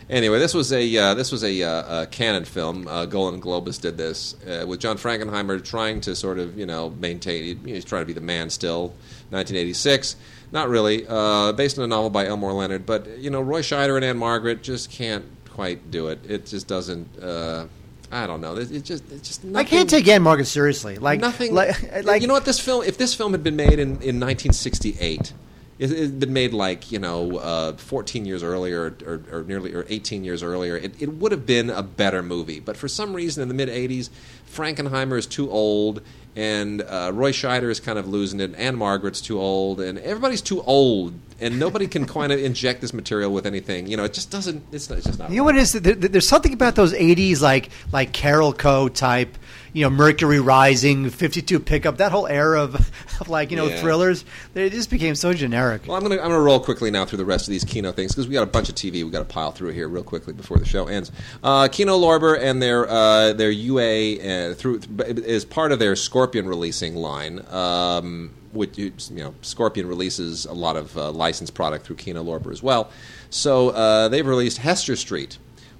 [SPEAKER 3] anyway, this was a uh, this was a, uh, a Cannon film. Uh, Golan Globus did this uh, with John Frankenheimer trying to sort of you know maintain. He's trying to be the man still. 1986. Not really. Uh, based on a novel by Elmore Leonard, but you know Roy Scheider and Ann-Margret just can't quite do it. It just doesn't. Uh, I don't know. It, it just it just
[SPEAKER 4] I can't take Ann-Margret seriously. Like
[SPEAKER 3] nothing.
[SPEAKER 4] Like, like
[SPEAKER 3] you know what? This film, if this film had been made in, in 1968, it had been made like you know, uh, 14 years earlier, or, or nearly, or 18 years earlier. It, it would have been a better movie. But for some reason, in the mid 80s, Frankenheimer is too old, and uh, Roy Scheider is kind of losing it. Ann-Margret's too old, and everybody's too old, and nobody can kind of inject this material with anything. You know, it just doesn't. It's, not, it's just not.
[SPEAKER 4] You know what it is? There, there- there's something about those '80s, like like Carolco type, you know, Mercury Rising, '52 pickup, that whole era of, of like you know
[SPEAKER 3] Yeah.
[SPEAKER 4] thrillers. They just became so generic.
[SPEAKER 3] Well, I'm gonna I'm gonna roll quickly now through the rest of these Kino things because we got a bunch of TV we got to pile through here real quickly before the show ends. Uh, Kino Lorber and their uh, their UA uh, through is part of their Scorpion releasing line. Um, which you know, Scorpion releases a lot of uh, licensed product through Kino Lorber as well. So uh, they've released Hester Street,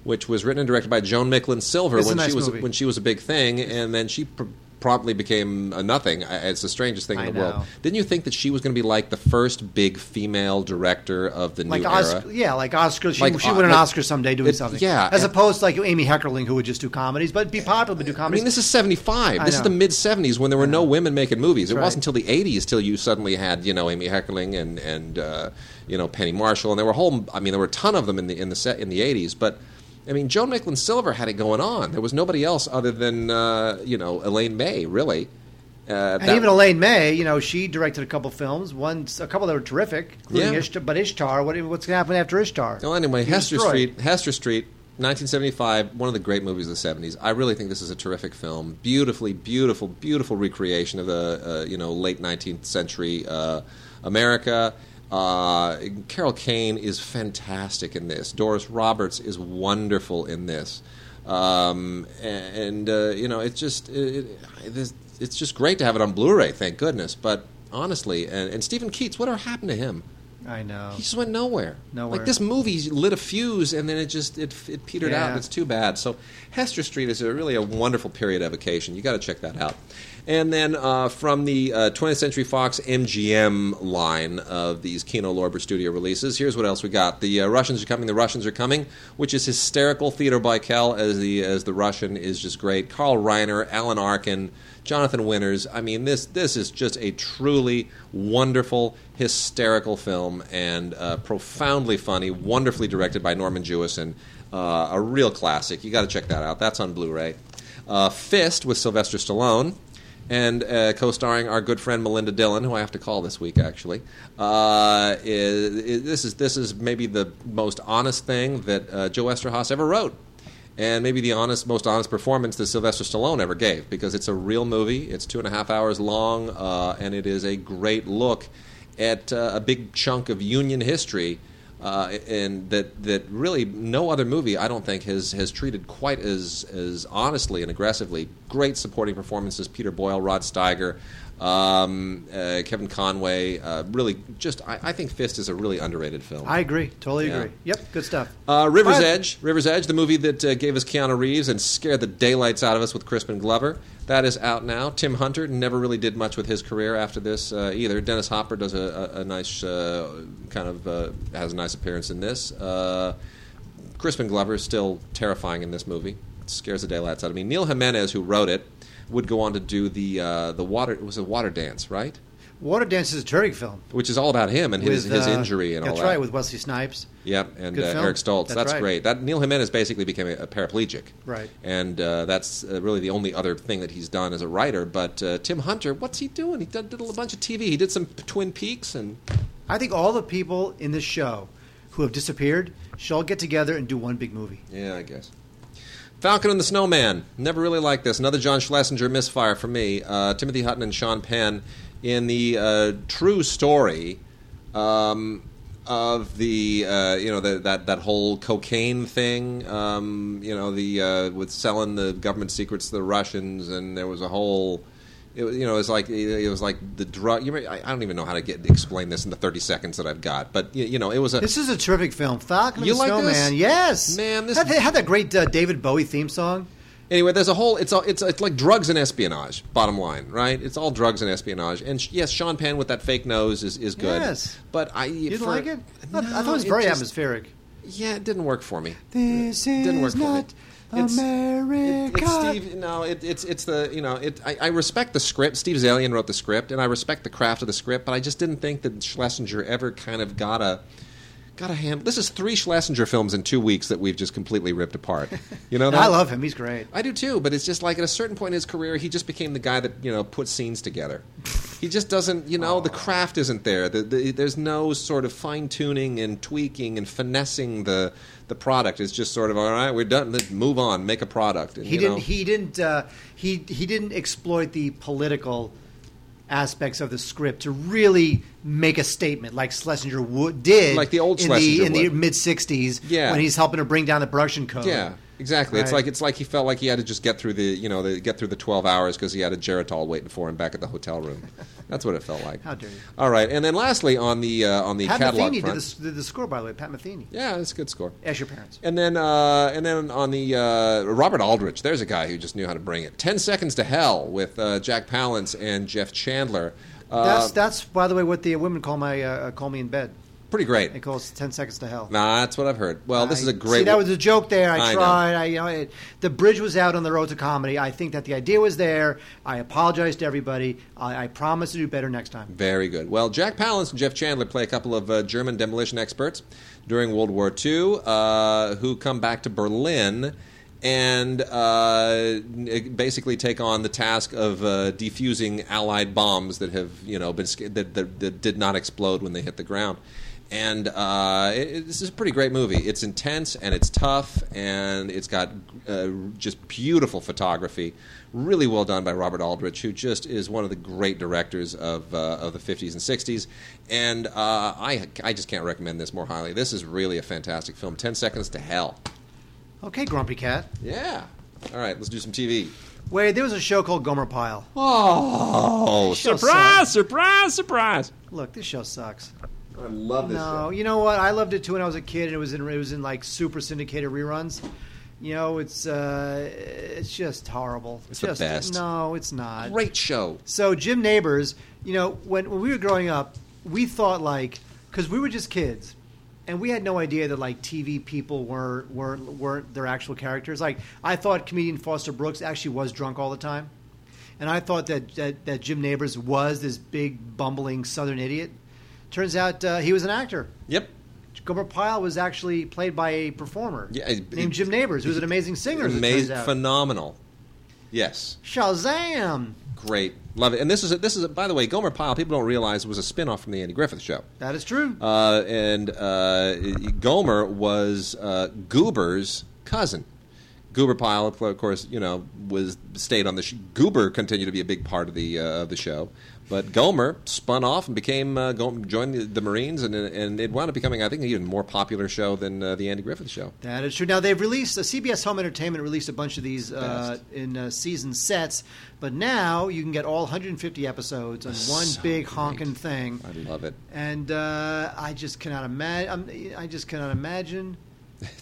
[SPEAKER 3] which was written and directed by Joan Micklin Silver
[SPEAKER 4] It's
[SPEAKER 3] when
[SPEAKER 4] nice
[SPEAKER 3] she was
[SPEAKER 4] movie.
[SPEAKER 3] when she was a big thing, and then she. Pr- promptly became a nothing. It's the strangest thing in the world. Didn't you think that she was going to be like the first big female director of the
[SPEAKER 4] Like
[SPEAKER 3] new
[SPEAKER 4] Oscar,
[SPEAKER 3] era?
[SPEAKER 4] yeah, like Oscar. She,
[SPEAKER 3] Like,
[SPEAKER 4] she
[SPEAKER 3] uh,
[SPEAKER 4] win an
[SPEAKER 3] like-
[SPEAKER 4] Oscar someday doing
[SPEAKER 3] it-
[SPEAKER 4] something.
[SPEAKER 3] yeah,
[SPEAKER 4] as opposed to like Amy Heckerling, who would just do comedies, but be popular, but do comedies.
[SPEAKER 3] I mean, this is '75.
[SPEAKER 4] I
[SPEAKER 3] This is the mid '70s when there were no women making movies. It
[SPEAKER 4] That's
[SPEAKER 3] wasn't
[SPEAKER 4] right.
[SPEAKER 3] until the '80s till you suddenly had you know Amy Heckerling and and uh, you know Penny Marshall, and there were a whole. I mean, there were a ton of them in the in the set in the '80s, but. I mean, Joan Micklin Silver had it going on. There was nobody else other than uh, you know Elaine May, really. Uh,
[SPEAKER 4] and even Elaine May, you know, she directed a couple films. One, a couple that were terrific, including
[SPEAKER 3] Yeah.
[SPEAKER 4] Ishtar. But Ishtar, what, what's going to happen after Ishtar?
[SPEAKER 3] Well, anyway,
[SPEAKER 4] He
[SPEAKER 3] Hester
[SPEAKER 4] destroyed.
[SPEAKER 3] Street, Hester Street, 1975, one of the great movies of the 70s. I really think this is a terrific film. Beautifully, beautiful, beautiful recreation of the uh, you know late 19th century uh, America. Uh, Carol Kane is fantastic in this. Doris Roberts is wonderful in this. Um, and uh, you know, it's just it, it, it's just great to have it on Blu-ray. Thank goodness. But honestly, and, and Steven Keats, whatever happened to him?
[SPEAKER 4] I know.
[SPEAKER 3] He just went nowhere.
[SPEAKER 4] Nowhere.
[SPEAKER 3] Like this movie lit a fuse, and then it just it, it petered out.
[SPEAKER 4] Yeah.
[SPEAKER 3] And it's too bad. So Hester Street is a, really a wonderful period evocation. You got to check that out. And then uh, from the uh, 20th Century Fox MGM line of these Kino Lorber studio releases, here's what else we got: The uh, Russians are coming. The Russians are coming, which is hysterical. Theodore Bikel as the as the Russian is just great. Carl Reiner, Alan Arkin. Jonathan Winters. I mean, this this is just a truly wonderful, hysterical film and uh, profoundly funny, wonderfully directed by Norman Jewison. Uh, a real classic. You got to check that out. That's on Blu-ray. Uh, Fist with Sylvester Stallone. And uh, co-starring our good friend Melinda Dillon, who I have to call this week actually, uh, is, is- this is this is maybe the most honest thing that uh, Joe Eszterhas ever wrote and maybe the honest, most honest performance that Sylvester Stallone ever gave, because it's a real movie. It's two and a half hours long, uh, and it is a great look at uh, a big chunk of Union history, uh, and that that really no other movie I don't think has has treated quite as as honestly and aggressively. Great supporting performances: Peter Boyle, Rod Steiger. Um, uh, Kevin Conway, uh, really, just I, I think Fist is a really underrated film.
[SPEAKER 4] I agree. Totally
[SPEAKER 3] Yeah.
[SPEAKER 4] agree. Yep. Good stuff.
[SPEAKER 3] Uh, River's
[SPEAKER 4] Fine.
[SPEAKER 3] Edge, River's Edge, the movie that uh, gave us Keanu Reeves and scared the daylights out of us with Crispin Glover. That is out now. Tim Hunter never really did much with his career after this uh, either. Dennis Hopper does a, a, a nice uh, kind of uh, has a nice appearance in this. Uh, Crispin Glover is still terrifying in this movie. It scares the daylights out of me. Neal Jimenez, who wrote it, would go on to do the uh, the water. It was a water dance, right?
[SPEAKER 4] Water Dance is a terrific film.
[SPEAKER 3] Which is all about him and his,
[SPEAKER 4] with,
[SPEAKER 3] his
[SPEAKER 4] uh,
[SPEAKER 3] injury and all
[SPEAKER 4] that's
[SPEAKER 3] that.
[SPEAKER 4] right, with Wesley Snipes.
[SPEAKER 3] Yep, and uh. Eric Stoltz.
[SPEAKER 4] That's
[SPEAKER 3] That's,
[SPEAKER 4] right.
[SPEAKER 3] great. That Neal Jimenez basically became a, a paraplegic.
[SPEAKER 4] Right.
[SPEAKER 3] And uh, that's uh, really the only other thing that he's done as a writer. But uh, Tim Hunter, what's he doing? He did, did a bunch of TV. He did some Twin Peaks and
[SPEAKER 4] I think all the people in this show who have disappeared should all get together and do one big movie.
[SPEAKER 3] yeah, I guess. Falcon and the Snowman. Never really liked this. Another John Schlesinger misfire for me. Uh, Timothy Hutton and Sean Penn in the uh, true story um, of the uh, you know the, that that whole cocaine thing. Um, you know the uh, with selling the government secrets to the Russians, and there was a whole. It, was- you know, it was like it was like the drug. You may, I, I don't even know how to get explain this in the thirty seconds that I've got, but you, you know, it was a
[SPEAKER 4] This is a terrific film. Falcon and
[SPEAKER 3] You
[SPEAKER 4] the
[SPEAKER 3] like
[SPEAKER 4] Snowman.
[SPEAKER 3] this?
[SPEAKER 4] Yes.
[SPEAKER 3] Man, this-
[SPEAKER 4] had, had that great uh, David Bowie theme song.
[SPEAKER 3] Anyway, there's a whole. It's all. it's it's like drugs and espionage. Bottom line, right? It's all drugs and espionage. And sh- yes, Sean Penn with that fake nose is, is good.
[SPEAKER 4] Yes.
[SPEAKER 3] but I
[SPEAKER 4] You didn't like it? I, I thought it was very
[SPEAKER 3] just-
[SPEAKER 4] atmospheric.
[SPEAKER 3] Yeah, it didn't work for me.
[SPEAKER 4] This
[SPEAKER 3] didn't work
[SPEAKER 4] is
[SPEAKER 3] for me. It's-
[SPEAKER 4] America.
[SPEAKER 3] It, it's Steve. No, it, it's it's the you know it. I, I respect the script. Steve Zaillian wrote the script, and I respect the craft of the script. But I just didn't think that Schlesinger ever kind of got a got a hand. This is three Schlesinger films in two weeks that we've just completely ripped apart. You know, that?
[SPEAKER 4] I love him. He's great.
[SPEAKER 3] I do too, but it's just like at a certain point in his career, he just became the guy that you know puts scenes together. He just doesn't, you know, the craft isn't there. The, the, there's no sort of fine tuning and tweaking and finessing the the product. It's just sort of all right, we're done. Let's move on, make a product. And,
[SPEAKER 4] He didn't. He didn't. Uh, he he didn't exploit the political aspects of the script to really make a statement like Schlesinger would, did,
[SPEAKER 3] Like the old
[SPEAKER 4] in
[SPEAKER 3] Schlesinger
[SPEAKER 4] the in the mid '60s,
[SPEAKER 3] Yeah.
[SPEAKER 4] when he's helping to bring down the production code.
[SPEAKER 3] yeah, exactly. It's like it's like he felt like he had to just get through the you know the, get through the twelve hours because he had a Geritol waiting for him back at the hotel room. That's what it felt like.
[SPEAKER 4] How dare you.
[SPEAKER 3] All right, and then lastly on the uh, on the
[SPEAKER 4] Pat
[SPEAKER 3] catalog
[SPEAKER 4] Metheny did the, did the score, by the way. Pat Metheny.
[SPEAKER 3] yeah, it's a good score.
[SPEAKER 4] As your parents.
[SPEAKER 3] And then, uh, and then on the uh, Robert Aldrich, there's a guy who just knew how to bring it. Ten Seconds to Hell with uh, Jack Palance and Jeff Chandler. Uh,
[SPEAKER 4] That's that's by the way what the women call my uh, call me in bed.
[SPEAKER 3] Pretty great.
[SPEAKER 4] It call it ten seconds to hell.
[SPEAKER 3] Nah, that's what I've heard. Well, this
[SPEAKER 4] I-
[SPEAKER 3] is a great.
[SPEAKER 4] See, that was a joke there. I,
[SPEAKER 3] I know.
[SPEAKER 4] tried. I, you know, it, the bridge was out on the road to comedy. I think that the idea was there. I apologize to everybody. I, I promise to do better next time.
[SPEAKER 3] Very good. Well, Jack Palance and Jeff Chandler play a couple of uh, German demolition experts during World War II uh, who come back to Berlin and uh, basically take on the task of uh, defusing Allied bombs that have, you know, been that, that, that did not explode when they hit the ground. And uh, it, this is a pretty great movie. It's intense and it's tough and it's got uh, just beautiful photography. Really well done by Robert Aldrich, who just is one of the great directors of uh, of the 50s and 60s. And uh, I I just can't recommend this more highly. This is really a fantastic film. Ten Seconds to Hell.
[SPEAKER 4] Okay, Grumpy Cat.
[SPEAKER 3] Yeah. All right, let's do some TV.
[SPEAKER 4] Wait, there was a show called Gomer Pyle.
[SPEAKER 3] Oh, surprise,
[SPEAKER 4] sucks.
[SPEAKER 3] surprise, surprise.
[SPEAKER 4] Look, this show sucks.
[SPEAKER 3] I love this.
[SPEAKER 4] No, you know what? I loved it too when I was a kid, and it was in it was in like super syndicated reruns. You know, it's uh, it's just horrible.
[SPEAKER 3] It's the
[SPEAKER 4] just,
[SPEAKER 3] best.
[SPEAKER 4] No, it's not.
[SPEAKER 3] Great show.
[SPEAKER 4] So Jim Nabors, you know, when when we were growing up, we thought like because we were just kids, and we had no idea that like TV people were weren't weren't their actual characters. Like I thought comedian Foster Brooks actually was drunk all the time, and I thought that that, that Jim Nabors was this big bumbling Southern idiot. Turns out uh, he was an actor.
[SPEAKER 3] Yep.
[SPEAKER 4] Gomer Pyle was actually played by a performer
[SPEAKER 3] Yeah, it-
[SPEAKER 4] named Jim Nabors, who was an amazing singer. as it turns
[SPEAKER 3] Amazing, phenomenal. Yes,
[SPEAKER 4] Shazam!
[SPEAKER 3] great, love it. And this is a, this is a, by the way, Gomer Pyle. People don't realize was a spin-off from the Andy Griffith Show.
[SPEAKER 4] That is true.
[SPEAKER 3] Uh, and uh, Gomer was uh, Goober's cousin. Goober Pyle, of course, you know, was stayed on the sh- Goober continued to be a big part of the uh, of the show, but Gomer spun off and became uh, joined the, the Marines, and and it wound up becoming, I think, an even more popular show than uh, the Andy Griffith Show.
[SPEAKER 4] That is true. Now they've released uh, CBS Home Entertainment released a bunch of these uh, in uh, season sets, but now you can get all 150 episodes on one
[SPEAKER 3] So
[SPEAKER 4] big honking thing.
[SPEAKER 3] I love it.
[SPEAKER 4] And uh, I just cannot imagine. I just cannot imagine.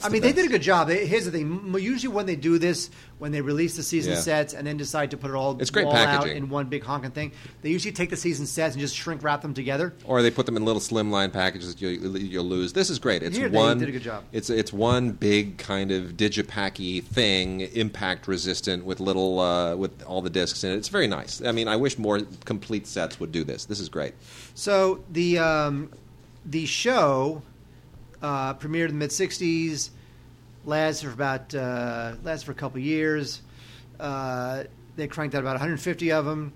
[SPEAKER 4] I
[SPEAKER 3] the
[SPEAKER 4] mean, they did a good job. They- Here's the thing: usually when they do this, when they release the season
[SPEAKER 3] Yeah.
[SPEAKER 4] sets and then decide to put it all,
[SPEAKER 3] It's great
[SPEAKER 4] all out in one big honking thing, they usually take the season sets and just shrink wrap them together.
[SPEAKER 3] Or they put them in little slimline packages that you, you'll lose. This is great. It's
[SPEAKER 4] Here they
[SPEAKER 3] one.
[SPEAKER 4] did a good job.
[SPEAKER 3] It's it's one big kind of digipacky thing, impact resistant with little uh, with all the discs in it. It's very nice. I mean, I wish more complete sets would do this. This is great.
[SPEAKER 4] So the um, the show uh, premiered in the mid '60s, lasted for about uh, lasted for a couple years. Uh, they cranked out about 150 of them,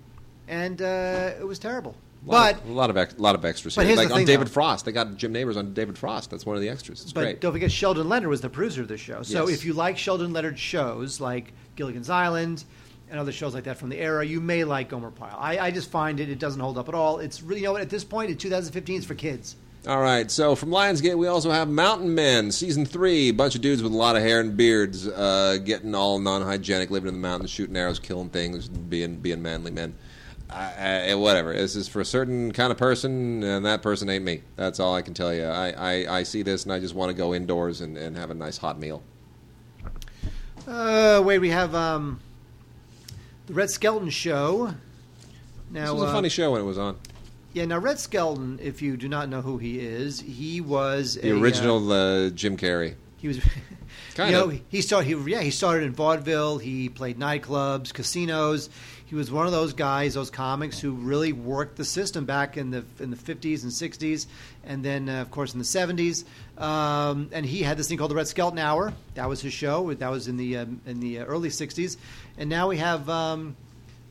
[SPEAKER 4] and uh, it was terrible.
[SPEAKER 3] A
[SPEAKER 4] But
[SPEAKER 3] of, a lot of ex- lot of extras.
[SPEAKER 4] but
[SPEAKER 3] here. like on
[SPEAKER 4] thing,
[SPEAKER 3] David
[SPEAKER 4] though.
[SPEAKER 3] Frost, they got Jim Nabors on David Frost. That's one of the extras. It's
[SPEAKER 4] but
[SPEAKER 3] great.
[SPEAKER 4] don't forget Sheldon Leonard was the producer of the show. So
[SPEAKER 3] Yes.
[SPEAKER 4] if you like Sheldon Leonard shows like Gilligan's Island and other shows like that from the era, you may like Gomer Pyle. I, I just find it it doesn't hold up at all. It's really you know at this point in 2015 it's for kids.
[SPEAKER 3] All right, so from Lionsgate, we also have Mountain Men, season three. A bunch of dudes with a lot of hair and beards, uh, getting all non-hygienic, living in the mountains, shooting arrows, killing things, being being manly men. I, I, whatever. This is for a certain kind of person, and that person ain't me. That's all I can tell you. I, I, I see this, and I just want to go indoors and, and have a nice hot meal.
[SPEAKER 4] Uh, wait, we have um, the Red Skelton show. Now,
[SPEAKER 3] This was a
[SPEAKER 4] uh,
[SPEAKER 3] funny show when it was on.
[SPEAKER 4] Yeah. Now, Red Skelton, if you do not know who he is, he was
[SPEAKER 3] The
[SPEAKER 4] a, uh,
[SPEAKER 3] original uh, Jim Carrey.
[SPEAKER 4] he was,
[SPEAKER 3] Kind
[SPEAKER 4] you know, he started. He, yeah, he started in vaudeville. He played nightclubs, casinos. He was one of those guys, those comics who really worked the system back in the in the fifties and sixties, and then uh, of course in the seventies. Um, and he had this thing called the Red Skelton Hour. That was his show. That was in the um, in the early sixties. And now we have um,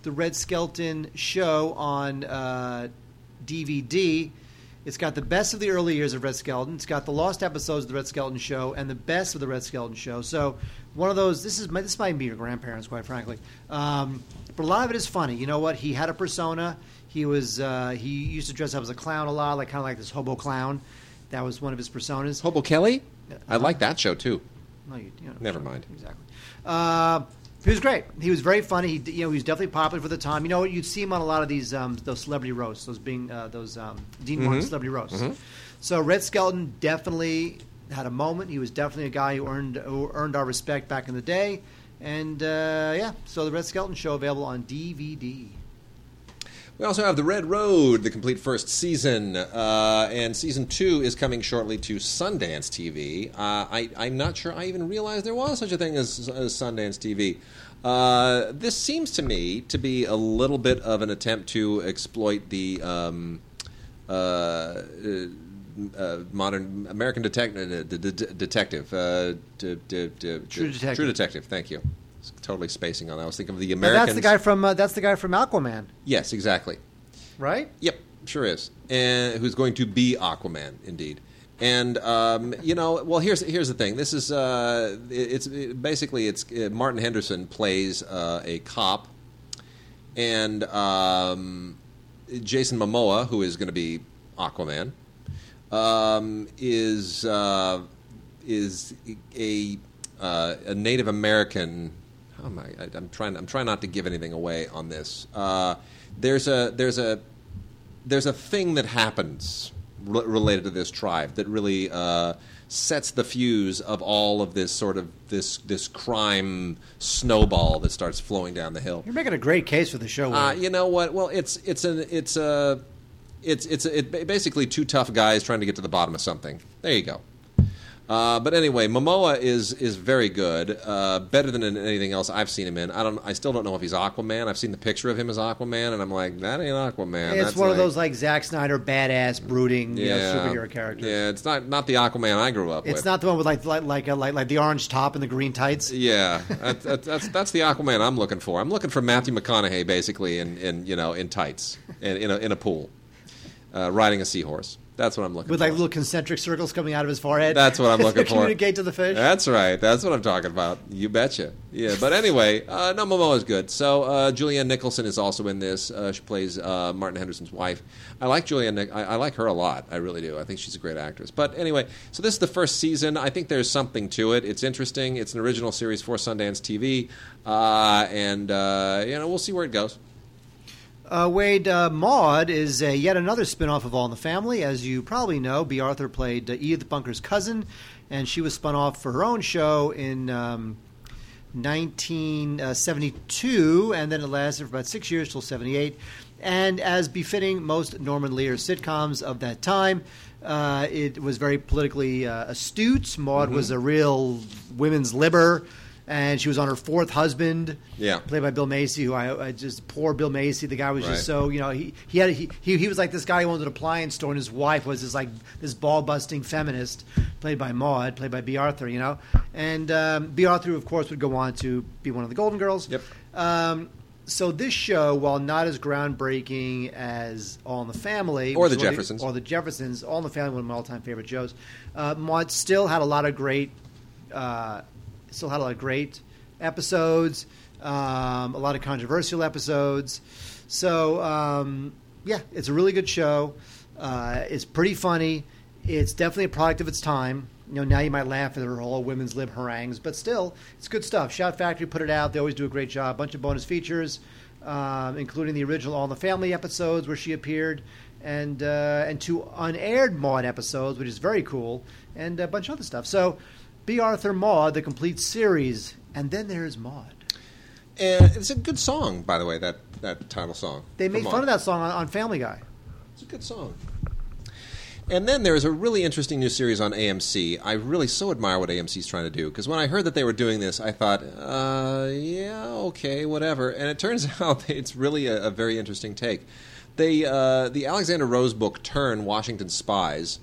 [SPEAKER 4] the Red Skelton show on uh, DVD. It's got the best of the early years of Red Skelton. It's got the lost episodes of the Red Skelton show and the best of the Red Skelton show. So one of those. This is my, this might be your grandparents, quite frankly. Um, but a lot of it is funny. You know what? He had a persona. He was uh, he used to dress up as a clown a lot, like kind of like this hobo clown. That was one of his personas.
[SPEAKER 3] Hobo Kelly? I like that show, too.
[SPEAKER 4] No, you, you know,
[SPEAKER 3] Never mind.
[SPEAKER 4] Exactly. Uh, he was great. He was very funny. He, you know, he was definitely popular for the time. You know, you'd see him on a lot of these um, those celebrity roasts, those being uh, those um, Dean Martin
[SPEAKER 3] Mhm.
[SPEAKER 4] celebrity roasts.
[SPEAKER 3] Mhm.
[SPEAKER 4] So Red Skelton definitely had a moment. He was definitely a guy who earned who earned our respect back in the day. And uh, yeah, so the Red Skelton show available on DVD.
[SPEAKER 3] We also have The Red Road, the complete first season, uh, and season two is coming shortly to Sundance TV. Uh, I, I'm not sure I even realized there was such a thing as, as Sundance TV. Uh, this seems to me to be a little bit of an attempt to exploit the um, uh, uh, modern American uh, de- de- de- detective. Uh,
[SPEAKER 4] True Detective.
[SPEAKER 3] True Detective. Thank you. Totally spacing on that. I was thinking of the
[SPEAKER 4] Now,
[SPEAKER 3] Americans.
[SPEAKER 4] that's the guy from uh, that's the guy from Aquaman,
[SPEAKER 3] Yes, exactly.
[SPEAKER 4] right?
[SPEAKER 3] Yep, sure is. And who's going to be Aquaman, indeed. And um, you know, well, here's here's the thing. This is uh, it- it's it, basically it's uh, Martin Henderson plays uh, a cop, and um, Jason Momoa, who is going to be Aquaman, um, is uh, is a uh, a Native American. How am I? I? I'm trying. I'm trying not to give anything away on this. Uh, there's a there's a there's a thing that happens re- related to this tribe that really uh, sets the fuse of all of this sort of this this crime snowball that starts flowing down the hill.
[SPEAKER 4] You're making a great case for the show.
[SPEAKER 3] Uh, you know what? Well, it's it's an it's a it's it's a, it, basically two tough guys trying to get to the bottom of something. There you go. Uh, but anyway, Momoa is is very good, uh, better than anything else I've seen him in. I don't, I still don't know if he's Aquaman. I've seen the picture of him as Aquaman, and I'm like, that ain't Aquaman.
[SPEAKER 4] it's
[SPEAKER 3] That's
[SPEAKER 4] one of
[SPEAKER 3] like-
[SPEAKER 4] those like Zack Snyder badass brooding you know,
[SPEAKER 3] yeah,
[SPEAKER 4] superhero characters.
[SPEAKER 3] Yeah, it's not not the Aquaman I grew up with.
[SPEAKER 4] It's
[SPEAKER 3] with.
[SPEAKER 4] not the one with like like like, uh, like like the orange top and the green tights.
[SPEAKER 3] Yeah, that, that, that's that's the Aquaman I'm looking for. I'm looking for Matthew McConaughey basically in, in you know in tights and in a in a pool, uh, riding a seahorse. That's what I'm looking
[SPEAKER 4] With
[SPEAKER 3] for.
[SPEAKER 4] like little concentric circles coming out of his forehead.
[SPEAKER 3] That's what I'm looking for.
[SPEAKER 4] Communicate to the fish.
[SPEAKER 3] That's right. That's what I'm talking about. You betcha. Yeah. But anyway, uh, no, Momoa is good. So uh, Julianne Nicholson is also in this. Uh, she plays uh, Martin Henderson's wife. I like Julianne. Nic- I, I like her a lot. I really do. I think she's a great actress. But anyway, so this is the first season. I think there's something to it. It's interesting. It's an original series for Sundance TV, uh, and uh, you know we'll see where it goes.
[SPEAKER 4] Uh, Wade uh, Maude is uh, yet another spin-off of All in the Family. As you probably know, Bea Arthur played uh, Edith Bunker's cousin, and she was spun off for her own show in um, 1972, and then it lasted for about six years till 78. And as befitting most Norman Lear sitcoms of that time, uh, it was very politically uh, astute. Maude was a real women's liber, and she was on her fourth husband
[SPEAKER 3] Yeah.
[SPEAKER 4] played by Bill Macy, who I, I just poor Bill Macy. The guy was
[SPEAKER 3] Right.
[SPEAKER 4] just so you know he he had he, he he was like this guy who owned an appliance store, and his wife was this like this ball busting feminist, played by Maude, played by Bea Arthur. You know, and um, Bea Arthur, of course, would go on to be one of the Golden Girls.
[SPEAKER 3] Yep.
[SPEAKER 4] Um, so this show, while not as groundbreaking as All in the Family
[SPEAKER 3] Or The
[SPEAKER 4] is one of
[SPEAKER 3] Jeffersons.
[SPEAKER 4] or the Jeffersons, All in the Family, one of my all-time favorite shows, uh, Maude still had a lot of great uh, still had a lot of great episodes, um, a lot of controversial episodes. So um, yeah, it's a really good show. Uh, it's pretty funny. It's definitely a product of its time. You know, now you might laugh at whole women's lib harangues, but still, it's good stuff. Shout Factory put it out. They always do a great job. bunch of bonus features, um, including the original All in the Family episodes where she appeared, and uh, and two unaired Maude episodes, which is very cool, and a bunch of other stuff. So, Bea Arthur Maude, the complete series, and then there's Maude.
[SPEAKER 3] And it's a good song, by the way. That that title song.
[SPEAKER 4] They made fun of that song on, on Family Guy.
[SPEAKER 3] It's a good song. And then there's a really interesting new series on AMC. I really so admire what AMC is trying to do because when I heard that they were doing this, I thought, uh, yeah, okay, whatever. And it turns out that it's really a, a very interesting take. They uh, the Alexander Rose book Turn Washington Spies,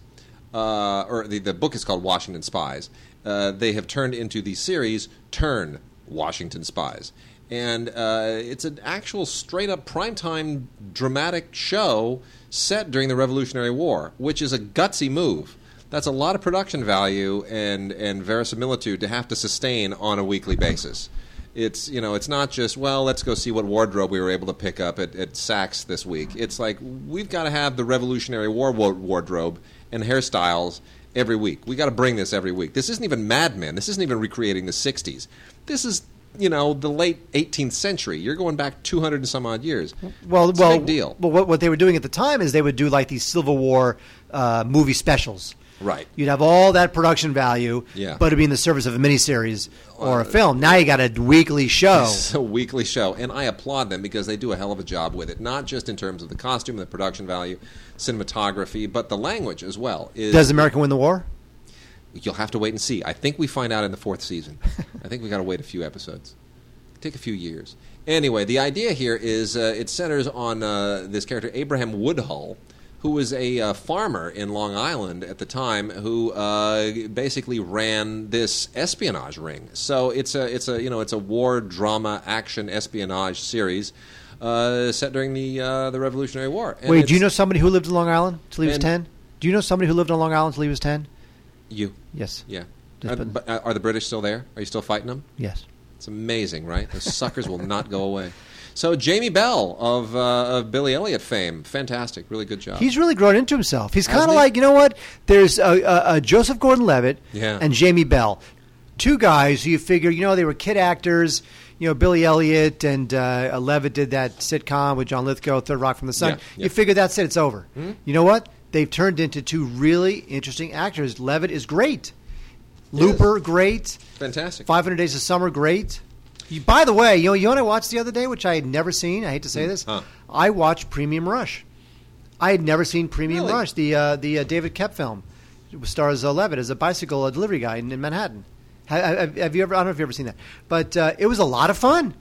[SPEAKER 3] uh, or the, the book is called Washington Spies. Uh, they have turned into the series Turn Washington Spies. And uh, it's an actual straight up primetime dramatic show set during the Revolutionary War, which is a gutsy move. That's a lot of production value and, and verisimilitude to have to sustain on a weekly basis. It's you know it's not just well let's go see what wardrobe we were able to pick up at, at Saks this week. It's like we've got to have the Revolutionary War wardrobe and hairstyles every week. We got to bring this every week. This isn't even Mad Men. This isn't even recreating the '60s. This is you know the late 18th century. You're going back 200 and some odd years.
[SPEAKER 4] Well,
[SPEAKER 3] It's
[SPEAKER 4] well,
[SPEAKER 3] deal.
[SPEAKER 4] Well, what, what they were doing at the time is they would do like these Civil War uh, movie specials.
[SPEAKER 3] Right.
[SPEAKER 4] You'd have all that production value,
[SPEAKER 3] Yeah.
[SPEAKER 4] but it'd be in the service of a miniseries or a film. Now you got a weekly show.
[SPEAKER 3] It's a weekly show, and I applaud them because they do a hell of a job with it. Not just in terms of the costume and the production value, cinematography, but the language as well. Is,
[SPEAKER 4] Does America win the war?
[SPEAKER 3] You'll have to wait and see. I think we find out in the fourth season. I think we got to wait a few episodes. Take a few years. Anyway, the idea here is uh, it centers on uh, this character Abraham Woodhull, who was a uh, farmer in Long Island at the time, who uh, basically ran this espionage ring. So it's a it's a you know it's a war drama action espionage series uh, set during the uh, the Revolutionary War. And
[SPEAKER 4] Wait, do you know somebody who lived in Long Island till he was ten? Do you know somebody who lived on Long Island till he was ten?
[SPEAKER 3] you?
[SPEAKER 4] Yes.
[SPEAKER 3] Yeah. Are, but, uh, are the British still there? Are you still fighting them?
[SPEAKER 4] Yes.
[SPEAKER 3] It's amazing, right? The suckers will not go away. So Jamie Bell of, uh, of Billy Elliot fame, fantastic, really good job.
[SPEAKER 4] He's really grown into himself. He's kind of like you know what? There's uh, uh, uh, Joseph Gordon-Levitt
[SPEAKER 3] Yeah.
[SPEAKER 4] and Jamie Bell, two guys who you figure you know they were kid actors. You know Billy Elliot and uh, uh, Levitt did that sitcom with John Lithgow, Third Rock from the Sun.
[SPEAKER 3] Yeah, yeah.
[SPEAKER 4] You figure that's it. It's over. You know what? they've turned into two really interesting actors. Levitt is great. Looper, great.
[SPEAKER 3] Fantastic.
[SPEAKER 4] 500 Days of Summer, great. You, by the way, you know, you know what I watched the other day, which I had never seen. I hate to say this.
[SPEAKER 3] Huh.
[SPEAKER 4] I watched Premium Rush. I had never seen Premium
[SPEAKER 3] Really?
[SPEAKER 4] Rush, the uh, the uh, David Koepp film. It stars uh, Levitt as a bicycle uh, delivery guy in, in Manhattan. Ha- Have, have you ever? I don't know if you've ever seen that, but uh, it was a lot of fun.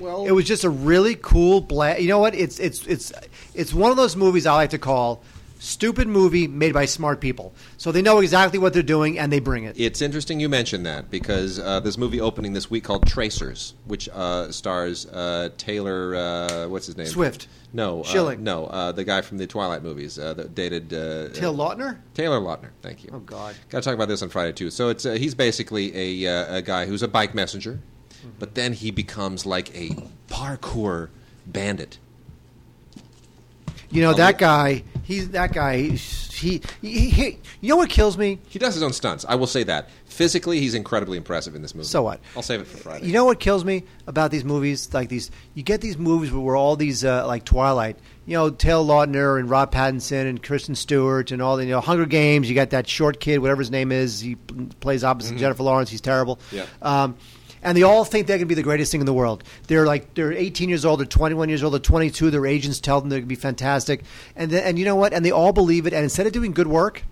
[SPEAKER 3] Well,
[SPEAKER 4] It was just a really cool blast. You know what? It's it's it's it's one of those movies I like to call stupid movie made by smart people. So they know exactly what they're doing and they bring it.
[SPEAKER 3] It's interesting you mentioned that because uh, this movie opening this week called Tracers, which uh, stars uh, Taylor, uh, what's his name?
[SPEAKER 4] Swift.
[SPEAKER 3] No, uh,
[SPEAKER 4] Schilling.
[SPEAKER 3] no, uh, the guy from the Twilight movies uh, that dated uh,
[SPEAKER 4] Taylor Lautner.
[SPEAKER 3] Taylor Lautner. Thank you.
[SPEAKER 4] Oh, God.
[SPEAKER 3] Got to talk about this on Friday too. So it's uh, he's basically a, uh, a guy who's a bike messenger, but then he becomes like a parkour bandit.
[SPEAKER 4] You know
[SPEAKER 3] I'll
[SPEAKER 4] that guy. He's that guy. He, he, he. You know what kills me?
[SPEAKER 3] He does his own stunts. I will say that physically, he's incredibly impressive in this movie.
[SPEAKER 4] So what?
[SPEAKER 3] I'll save it for Friday.
[SPEAKER 4] You know what kills me about these movies? Like these, you get these movies where, all these uh, like Twilight. You know, Taylor Lautner and Rob Pattinson and Kristen Stewart and all the you know Hunger Games. You got that short kid, whatever his name is. He plays opposite Jennifer Lawrence. He's terrible.
[SPEAKER 3] Yeah.
[SPEAKER 4] Um, and they all think they're going to be the greatest thing in the world. They're like they're 18 years old, they're 21 years old, they're 22. Their agents tell them they're going to be fantastic, and then, and you know what? And they all believe it. And instead of doing good work,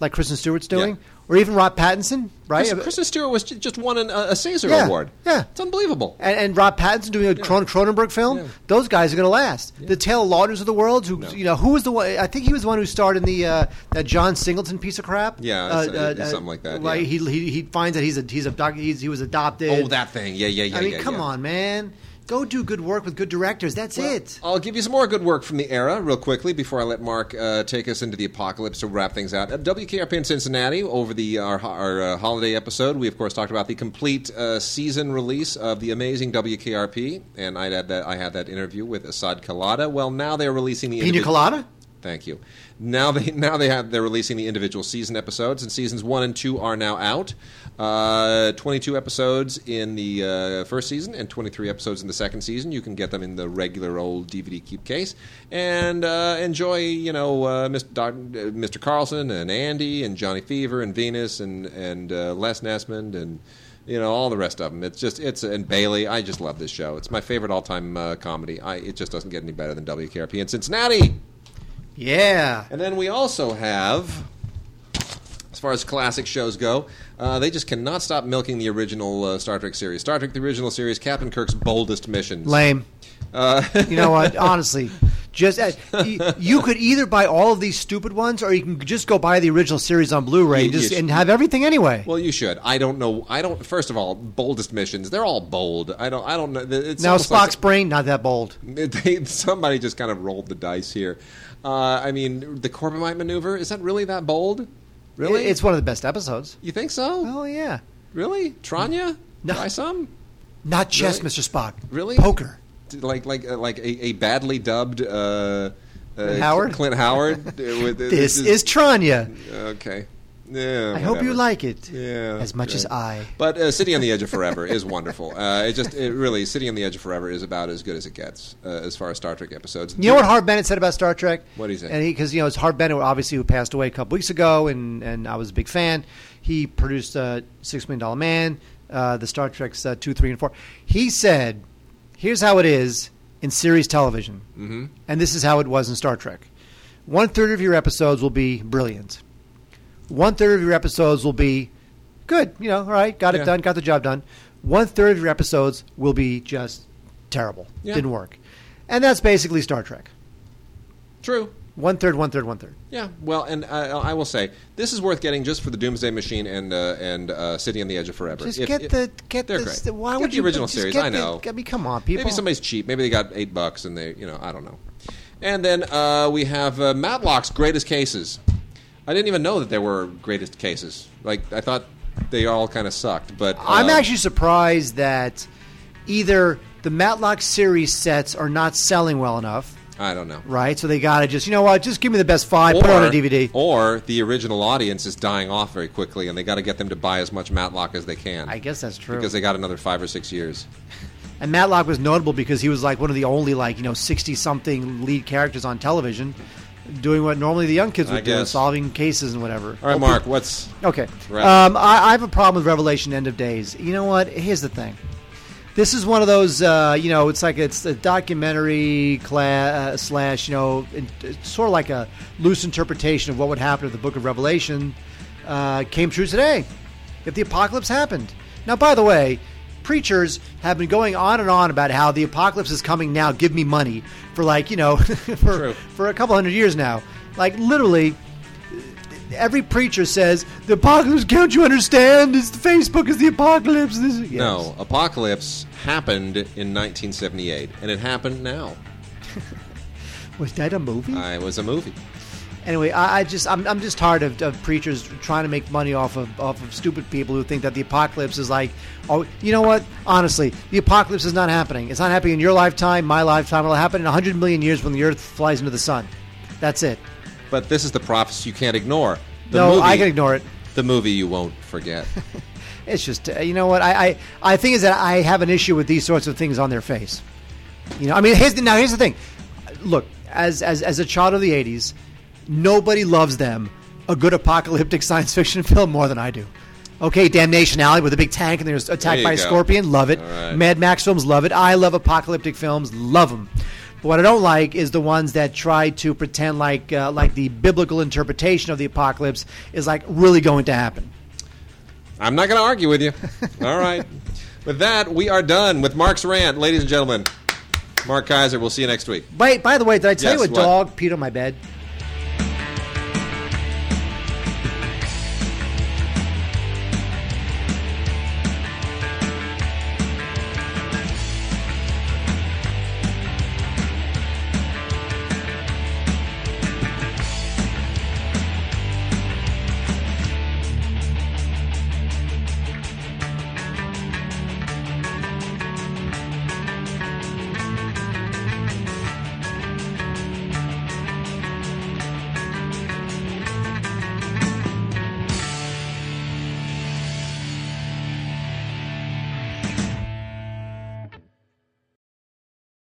[SPEAKER 4] like Kristen Stewart's doing,
[SPEAKER 3] Yeah.
[SPEAKER 4] Or even Rob Pattinson, right?
[SPEAKER 3] Kristen, Kristen Stewart was just won an, a Caesar
[SPEAKER 4] Yeah,
[SPEAKER 3] Award.
[SPEAKER 4] yeah.
[SPEAKER 3] it's unbelievable.
[SPEAKER 4] and, and Rob Pattinson doing a Cron- Cronenberg film,
[SPEAKER 3] Yeah.
[SPEAKER 4] those guys are going to last. The Taylor Lautners of the world, who
[SPEAKER 3] No.
[SPEAKER 4] you know, who was the one? I think he was the one who starred in the uh, that John Singleton piece of crap.
[SPEAKER 3] Yeah, uh, it's- uh, it's uh, something like that,
[SPEAKER 4] Right?
[SPEAKER 3] yeah.
[SPEAKER 4] He, he he finds that he's a he's a he's, he was adopted.
[SPEAKER 3] Oh, that thing. Yeah, yeah, yeah.
[SPEAKER 4] I mean,
[SPEAKER 3] yeah,
[SPEAKER 4] come
[SPEAKER 3] yeah.
[SPEAKER 4] on, man. Go do good work with good directors. That's it.
[SPEAKER 3] I'll give you some more good work from the era real quickly before I let Mark uh, take us into the apocalypse to wrap things out. At WKRP in Cincinnati, over the our, our uh, holiday episode, we of course talked about the complete uh, season release of the amazing WKRP, and I had that I had that interview with Assad Kalada. Well, now they're releasing the
[SPEAKER 4] Pina colada.
[SPEAKER 3] Thank you. Now they now they have they're releasing the individual season episodes, and seasons one and two are now out. Uh, Twenty two episodes in the uh, first season and twenty three episodes in the second season. You can get them in the regular old DVD keep case and uh, enjoy. You know, uh, Mr. Doc, uh, Mr. Carlson and Andy and Johnny Fever and Venus and and uh, Les Nessman and. You know all the rest of them. It's just it's and Bailey. I just love this show. It's my favorite all time uh, comedy. I, it just doesn't get any better than WKRP in Cincinnati.
[SPEAKER 4] Yeah.
[SPEAKER 3] And then we also have, far as classic shows go, uh, they just cannot stop milking the original uh, Star Trek series. Star Trek, the original series, Captain Kirk's boldest missions.
[SPEAKER 4] Lame.
[SPEAKER 3] Uh,
[SPEAKER 4] You know what? Honestly, just uh, you could either buy all of these stupid ones, or you can just go buy the original series on Blu-ray
[SPEAKER 3] You-
[SPEAKER 4] and, just,
[SPEAKER 3] you
[SPEAKER 4] and have everything anyway.
[SPEAKER 3] well, you should. I don't know. I don't. First of all, boldest missions. They're all bold. I don't. I don't know. It's
[SPEAKER 4] now Spock's
[SPEAKER 3] like-
[SPEAKER 4] brain, not that bold.
[SPEAKER 3] They, somebody just kind of rolled the dice here. Uh, I mean, the Corbomite maneuver is that really that bold? Really?
[SPEAKER 4] It's one of the best episodes.
[SPEAKER 3] you think so?
[SPEAKER 4] Oh yeah.
[SPEAKER 3] Really? Tranya?
[SPEAKER 4] No.
[SPEAKER 3] Try some?
[SPEAKER 4] Not chess,
[SPEAKER 3] Really?
[SPEAKER 4] Mr. Spock.
[SPEAKER 3] Really?
[SPEAKER 4] Poker.
[SPEAKER 3] like like uh, like a, a badly dubbed uh, uh,
[SPEAKER 4] Howard?
[SPEAKER 3] Clint Howard. uh, with, uh,
[SPEAKER 4] This is Tranya.
[SPEAKER 3] okay. Yeah,
[SPEAKER 4] I hope you like it
[SPEAKER 3] Yeah,
[SPEAKER 4] as much as. I.
[SPEAKER 3] But uh, City on the Edge of Forever is wonderful. Uh, it just it really City on the Edge of Forever is about as good as it gets uh, as far as Star Trek episodes.
[SPEAKER 4] You know what Harve Bennett said about Star Trek?
[SPEAKER 3] What did he say?
[SPEAKER 4] And because you know it's Harve Bennett, obviously who passed away a couple weeks ago, and and I was a big fan. He produced uh, Six Million Dollar Man, uh, the Star Treks uh, two, three, and four. He said, "Here's how it is in series television,
[SPEAKER 3] Mhm.
[SPEAKER 4] and this is how it was in Star Trek. One third of your episodes will be brilliant. One third of your episodes will be good. You know, all right, got it
[SPEAKER 3] Yeah.
[SPEAKER 4] done, got the job done. One third of your episodes will be just terrible.
[SPEAKER 3] Yeah.
[SPEAKER 4] Didn't work, and that's basically Star Trek."
[SPEAKER 3] True.
[SPEAKER 4] One third, one third, one third.
[SPEAKER 3] Yeah, well, and uh, I will say this is worth getting just for the Doomsday Machine and uh, and uh, City on the Edge of Forever.
[SPEAKER 4] Just
[SPEAKER 3] If-
[SPEAKER 4] get
[SPEAKER 3] if-
[SPEAKER 4] the get
[SPEAKER 3] they're
[SPEAKER 4] this. Why
[SPEAKER 3] Get
[SPEAKER 4] would
[SPEAKER 3] the
[SPEAKER 4] you
[SPEAKER 3] original series? I
[SPEAKER 4] the-
[SPEAKER 3] know.
[SPEAKER 4] I mean, come on, people.
[SPEAKER 3] Maybe somebody's cheap. Maybe they got eight bucks and they, you know, I don't know. And then uh, we have uh, Matlock's greatest cases. I didn't even know that there were greatest cases. Like I thought they all kind of sucked. But
[SPEAKER 4] I'm
[SPEAKER 3] uh,
[SPEAKER 4] actually surprised that either the Matlock series sets are not selling well enough,
[SPEAKER 3] I don't know.
[SPEAKER 4] right? So they got to just, you know what? Just give me the best five. put it on a DVD.
[SPEAKER 3] Or the original audience is dying off very quickly, and they got to get them to buy as much Matlock as they can.
[SPEAKER 4] I guess that's true.
[SPEAKER 3] because they got another five or six years.
[SPEAKER 4] And Matlock was notable because he was like one of the only like you know sixty something lead characters on television, doing what normally the young kids
[SPEAKER 3] I
[SPEAKER 4] would do,
[SPEAKER 3] guess.
[SPEAKER 4] solving cases and whatever.
[SPEAKER 3] All right, Mark. What's
[SPEAKER 4] Okay. Um, I, I have a problem with Revelation End of Days. You know what? Here's the thing. This is one of those, uh, you know, it's like it's a documentary class, uh, slash, you know, it's sort of like a loose interpretation of what would happen if the book of Revelation uh, came true today, if the apocalypse happened. Now, by the way, preachers have been going on and on about how the apocalypse is coming now, give me money, for like, you know, for,
[SPEAKER 3] True.
[SPEAKER 4] for a couple hundred years now. Like, literally, every preacher says the apocalypse. Can't you understand? It's Facebook is the apocalypse. This is, yes.
[SPEAKER 3] no? Apocalypse happened in 1978, and it happened now.
[SPEAKER 4] was that a movie?
[SPEAKER 3] Uh, it was a movie.
[SPEAKER 4] Anyway, I, I just I'm, I'm just tired of, of preachers trying to make money off of off of stupid people who think that the apocalypse is like, oh, you know what? Honestly, the apocalypse is not happening. It's not happening in your lifetime, my lifetime. It'll happen in hundred million years when the Earth flies into the sun. That's it.
[SPEAKER 3] But this is the prophecy you can't ignore. The
[SPEAKER 4] no,
[SPEAKER 3] movie,
[SPEAKER 4] I can ignore it.
[SPEAKER 3] The movie you won't forget.
[SPEAKER 4] It's just uh, you know what I, I I think is that I have an issue with these sorts of things on their face. You know, I mean, here's the, now here's the thing. Look, as as as a child of the '80s, nobody loves them a good apocalyptic science fiction film more than I do. Okay, Damnation Alley with a big tank and there's attacked
[SPEAKER 3] you
[SPEAKER 4] by a
[SPEAKER 3] go.
[SPEAKER 4] scorpion, love it.
[SPEAKER 3] Right.
[SPEAKER 4] Mad Max films, love it. I love apocalyptic films, love them. But what I don't like is the ones that try to pretend like uh, like the biblical interpretation of the apocalypse is like really going to happen.
[SPEAKER 3] I'm not going to argue with you. All right. With that, we are done with Mark's rant, ladies and gentlemen. Mark Kaiser. We'll see you next week.
[SPEAKER 4] By, by the way, did I tell
[SPEAKER 3] Yes,
[SPEAKER 4] you a
[SPEAKER 3] what?
[SPEAKER 4] dog peed on my bed?